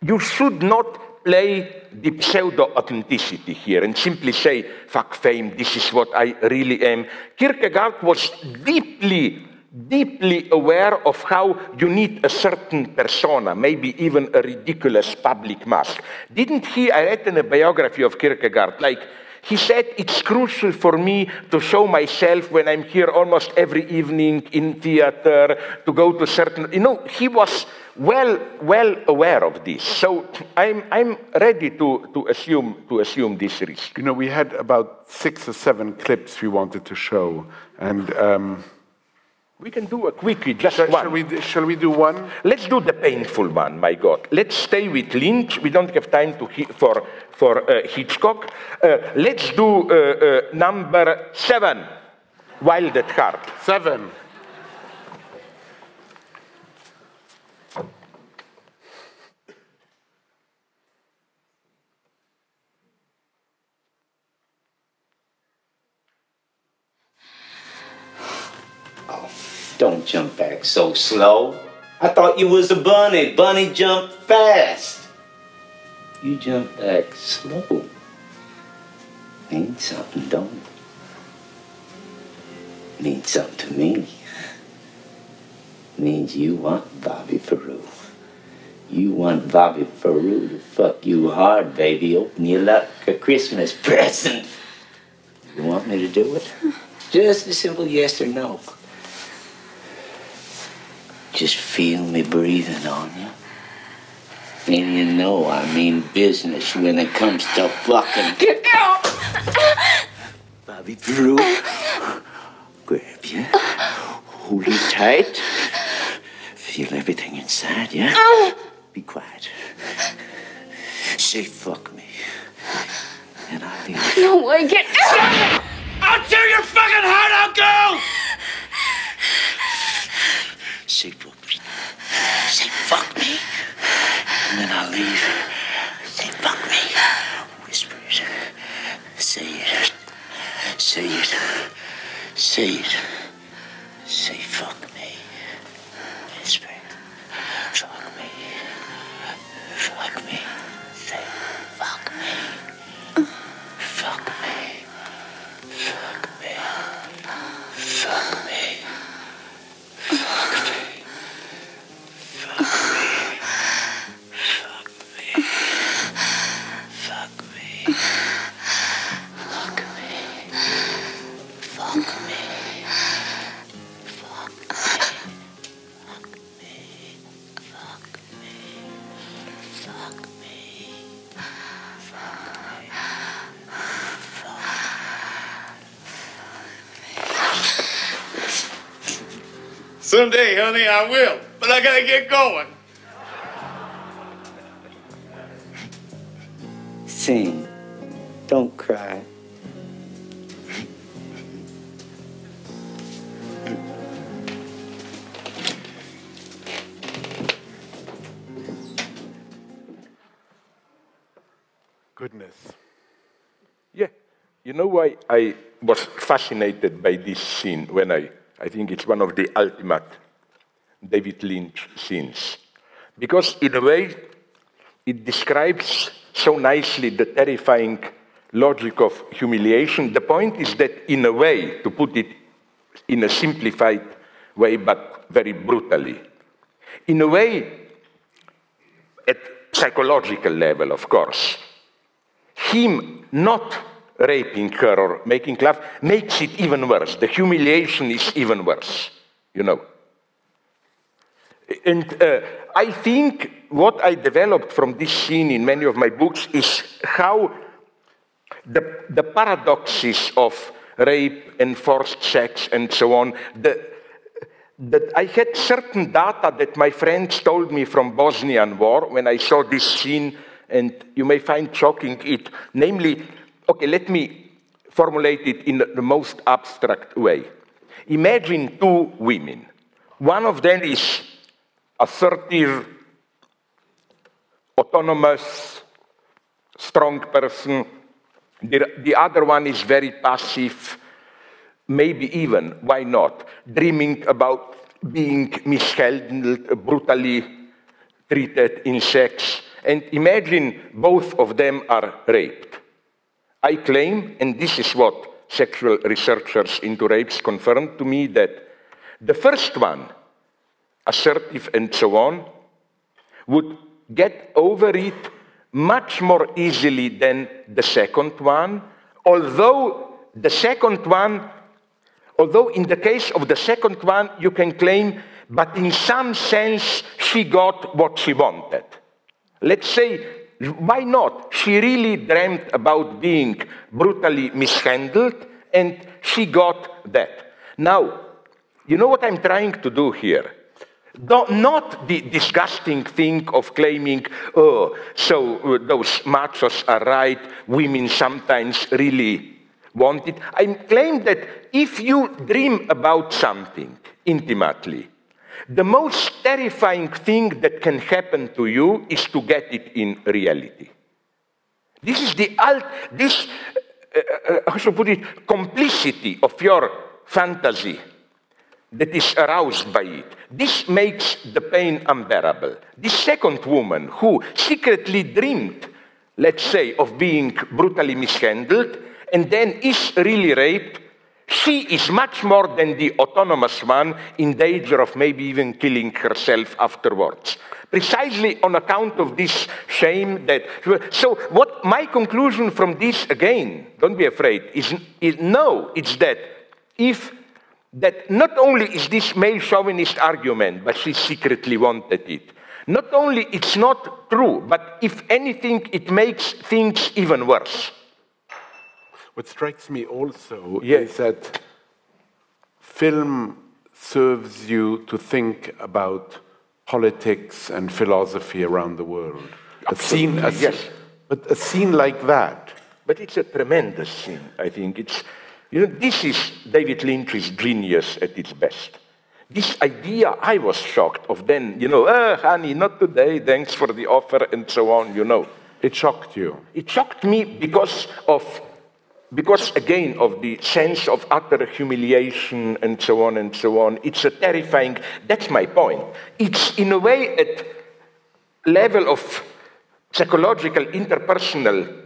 you should not play the pseudo authenticity here and simply say, fuck fame, this is what I really am. Kierkegaard was deeply, deeply aware of how you need a certain persona, maybe even a ridiculous public mask. Didn't he? I read in a biography of Kierkegaard, like, he said, It's crucial for me to show myself when I'm here almost every evening in theater, to go to certain. You know, he was well, well aware of this. So I'm, I'm ready to, to, assume, to assume this risk. You know, we had about six or seven clips we wanted to show, and um, We can do a quickie, just shall, one. shall we shall we do one? Let's do the painful one, my God. Let's stay with Lynch. We don't have time to for, for uh, Hitchcock. Uh, let's do uh, uh, number seven, Wild at Heart. Seven. Don't jump back so slow. I thought you was a bunny. Bunny jump fast. You jump back slow. Means something, don't it? Means something to me. means you want Bobby Peru. You want Bobby Peru to fuck you hard, baby. Open your luck, a Christmas (laughs) present. You want me to do it? Just a simple yes or no. Just feel me breathing on you. And you know I mean business when it comes to fucking. Get out! Bobby Peru. Grab you. Hold you tight. Feel everything inside you. Be quiet. Say fuck me. And I'll leave. No way, get out! I'll tear your fucking heart out, girl! Say fuck me. Say fuck me. And then I'll leave. Say fuck me. Whisper it. Say it. Say it. Say it. Say fuck Someday, honey, I will. But I gotta get going. Sing. Don't cry. Goodness. Yeah. You know why I was fascinated by this scene when I, I think it's one of the ultimate David Lynch scenes. Because in a way, it describes so nicely the terrifying logic of humiliation. The point is that, in a way, to put it in a simplified way, but very brutally, in a way, at psychological level, of course, him not raping her or making love makes it even worse. The humiliation is even worse, you know. And uh, I think what I developed from this scene in many of my books is how the, the paradoxes of rape and forced sex and so on, the, that I had certain data that my friends told me from Bosnian war when I saw this scene, and you may find shocking it. Namely, okay, let me formulate it in the most abstract way. Imagine two women. One of them is assertive, autonomous, strong person. The, the other one is very passive, maybe even, why not, dreaming about being mishandled, brutally treated in sex. And imagine both of them are raped. I claim, and this is what sexual researchers into rapes confirmed to me, that the first one, assertive and so on, would get over it much more easily than the second one, although the second one, although in the case of the second one, you can claim, but in some sense, she got what she wanted. Let's say, why not? She really dreamt about being brutally mishandled, and she got that. Now, you know what I'm trying to do here? Not the disgusting thing of claiming, oh, so uh, those machos are right, women sometimes really want it. I claim that if you dream about something intimately, the most terrifying thing that can happen to you is to get it in reality. This is the alt, this, uh, uh, how should I put it, complicity of your fantasy that is aroused by it. This makes the pain unbearable. This second woman who secretly dreamed, let's say, of being brutally mishandled and then is really raped, She is much more than the autonomous one in danger of maybe even killing herself afterwards. Precisely on account of this shame that. So, what my conclusion from this, again, don't be afraid, is, is no, it's that if that not only is this male chauvinist argument, but she secretly wanted it. Not only it's not true, but if anything, it makes things even worse. What strikes me also Yes. is that film serves you to think about politics and philosophy around the world. A scene, a, yes. but a scene like that, But it's a tremendous scene, I think. It's, you know, this is David Lynch's genius at its best. This idea, I was shocked of then, you know, ah, honey, not today, thanks for the offer, and so on, you know. it shocked you. It shocked me because of, because again, of the sense of utter humiliation and so on and so on. It's a terrifying, that's my point. It's in a way at level of psychological, interpersonal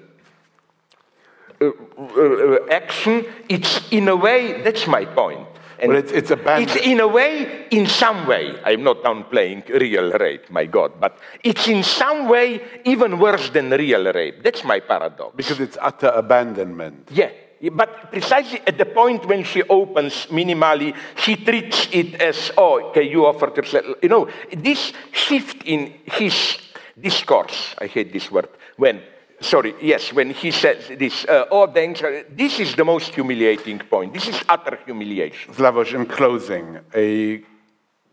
uh, uh, action, it's in a way, that's my point. And Well, it's- it's a band- It's in a way, in some way, I'm not downplaying real rape, my God, but it's in some way even worse than real rape. That's my paradox. Because it's utter abandonment. Yeah, but precisely at the point when she opens minimally, she treats it as, oh, okay, you offered yourself. You know, this shift in his discourse, I hate this word, when, sorry, yes, when he says this, uh, oh, thanks, uh, this is the most humiliating point. This is utter humiliation. Slavoj, in closing, a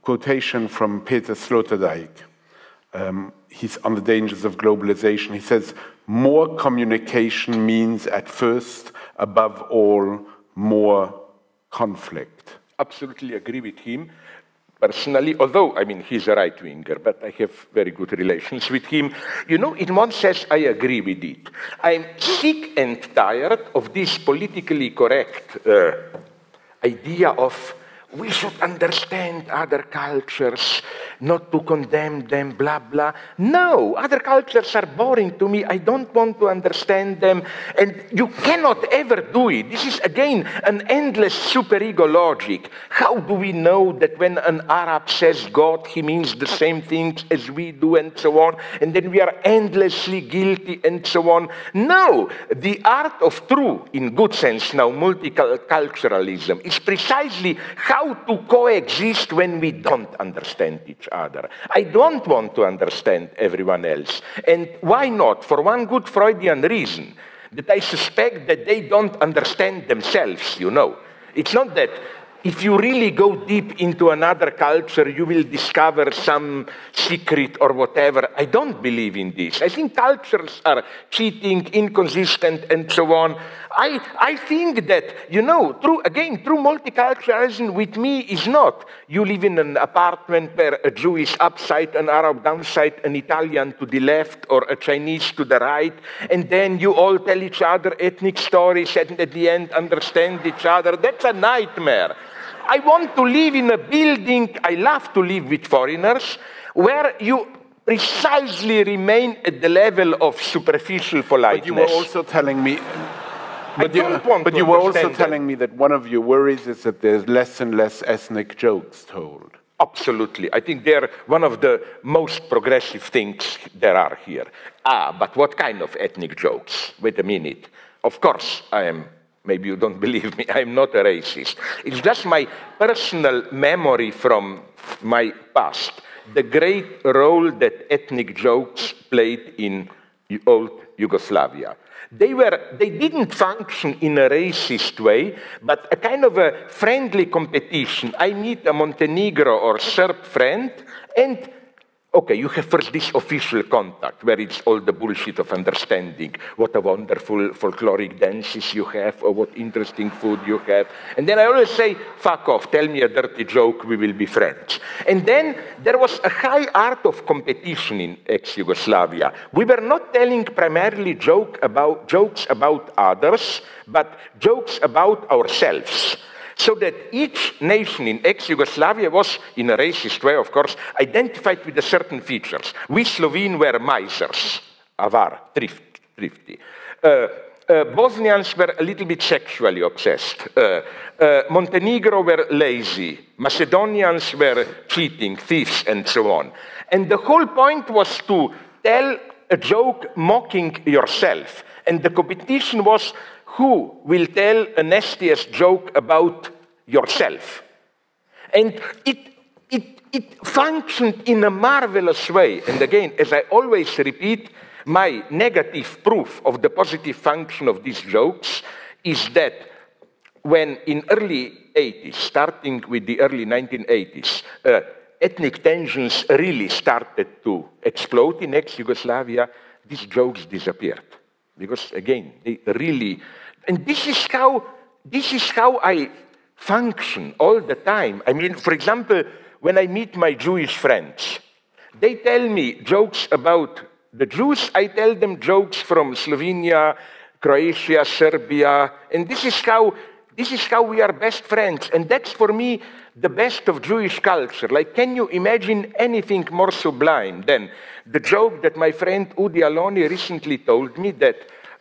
quotation from Peter Sloterdijk. Um, he's on the dangers of globalization. He says, More communication means at first, above all, more conflict. absolutely agree with him personally, although, I mean, he's a right winger, but I have very good relations with him. You know, in one sense, I agree with it. I'm sick and tired of this politically correct uh, idea of we should understand other cultures, not to condemn them, blah, blah. No, other cultures are boring to me. I don't want to understand them. And you cannot ever do it. This is, again, an endless superego logic. How do we know that when an Arab says God, he means the same things as we do, and so on, and then we are endlessly guilty, and so on? No, the art of true, in good sense now, multiculturalism is precisely how to coexist when we don't understand each other. I don't want to understand everyone else. And why not? For one good Freudian reason that I suspect that they don't understand themselves, you know. It's not that if you really go deep into another culture, you will discover some secret or whatever. I don't believe in this. I think cultures are cheating, inconsistent, and so on. I, I think that, you know, true, again, true multiculturalism with me is not you live in an apartment where a Jew is upside, an Arab downside, an Italian to the left, or a Chinese to the right, and then you all tell each other ethnic stories and at the end understand each other. That's a nightmare. I want to live in a building, I love to live with foreigners, where you precisely remain at the level of superficial politeness. But you were also telling me. But you, but you were also understand telling me that one of your worries is that there's less and less ethnic jokes told. Absolutely. I think they're one of the most progressive things there are here. Ah, but what kind of ethnic jokes? Wait a minute. Of course, I am, maybe you don't (laughs) believe me, I'm not a racist. It's just my personal memory from my past, the great role that ethnic jokes played in old Yugoslavia. They, were, they didn't function in a racist way, but a kind of a friendly competition. I meet a Montenegro or Serb friend, and okay, you have first this official contact where it's all the bullshit of understanding what a wonderful folkloric dances you have or what interesting food you have. And then I always say, fuck off, tell me a dirty joke, we will be friends. And then there was a high art of competition in ex-Yugoslavia. We were not telling primarily joke about, jokes about others, but jokes about ourselves. So that each nation in ex-Yugoslavia was, in a racist way, of course, identified with a certain features. We Slovene were misers, avar, thrift, thrifty. Uh, uh, Bosnians were a little bit sexually obsessed. Uh, uh, Montenegro were lazy. Macedonians were cheating, thieves, and so on. And the whole point was to tell a joke mocking yourself. And the competition was who will tell a nastiest joke about yourself. And it, it, it functioned in a marvelous way. And again, as I always repeat, my negative proof of the positive function of these jokes is that when in early 80s, starting with the early 1980s, uh, ethnic tensions really started to explode in ex-Yugoslavia, these jokes disappeared. Because again, they really, and this is how, this is how I function all the time. I mean, for example, when I meet my Jewish friends, they tell me jokes about the Jews, I tell them jokes from Slovenia, Croatia, Serbia, and this is how this is how we are best friends. And that's for me the best of Jewish culture. Like, can you imagine anything more sublime than the joke that my friend Udi Aloni recently told me that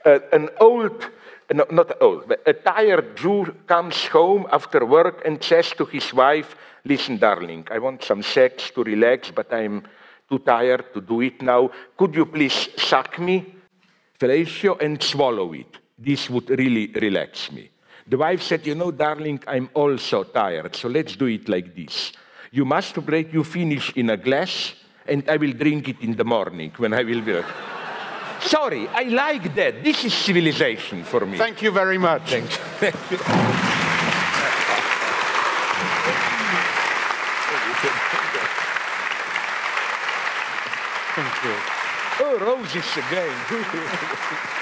uh, an old, no, not old, but a tired Jew comes home after work and says to his wife, Listen, darling, I want some sex to relax, but I'm too tired to do it now. Could you please suck me, fellatio, and swallow it? This would really relax me. The wife said, You know, darling, I'm also tired, so let's do it like this. You masturbate, you finish in a glass, and I will drink it in the morning when I will be. Sorry, I like that. This is civilization for me. Thank you very much. Thank you. (laughs) Thank you. Oh, roses again. (laughs)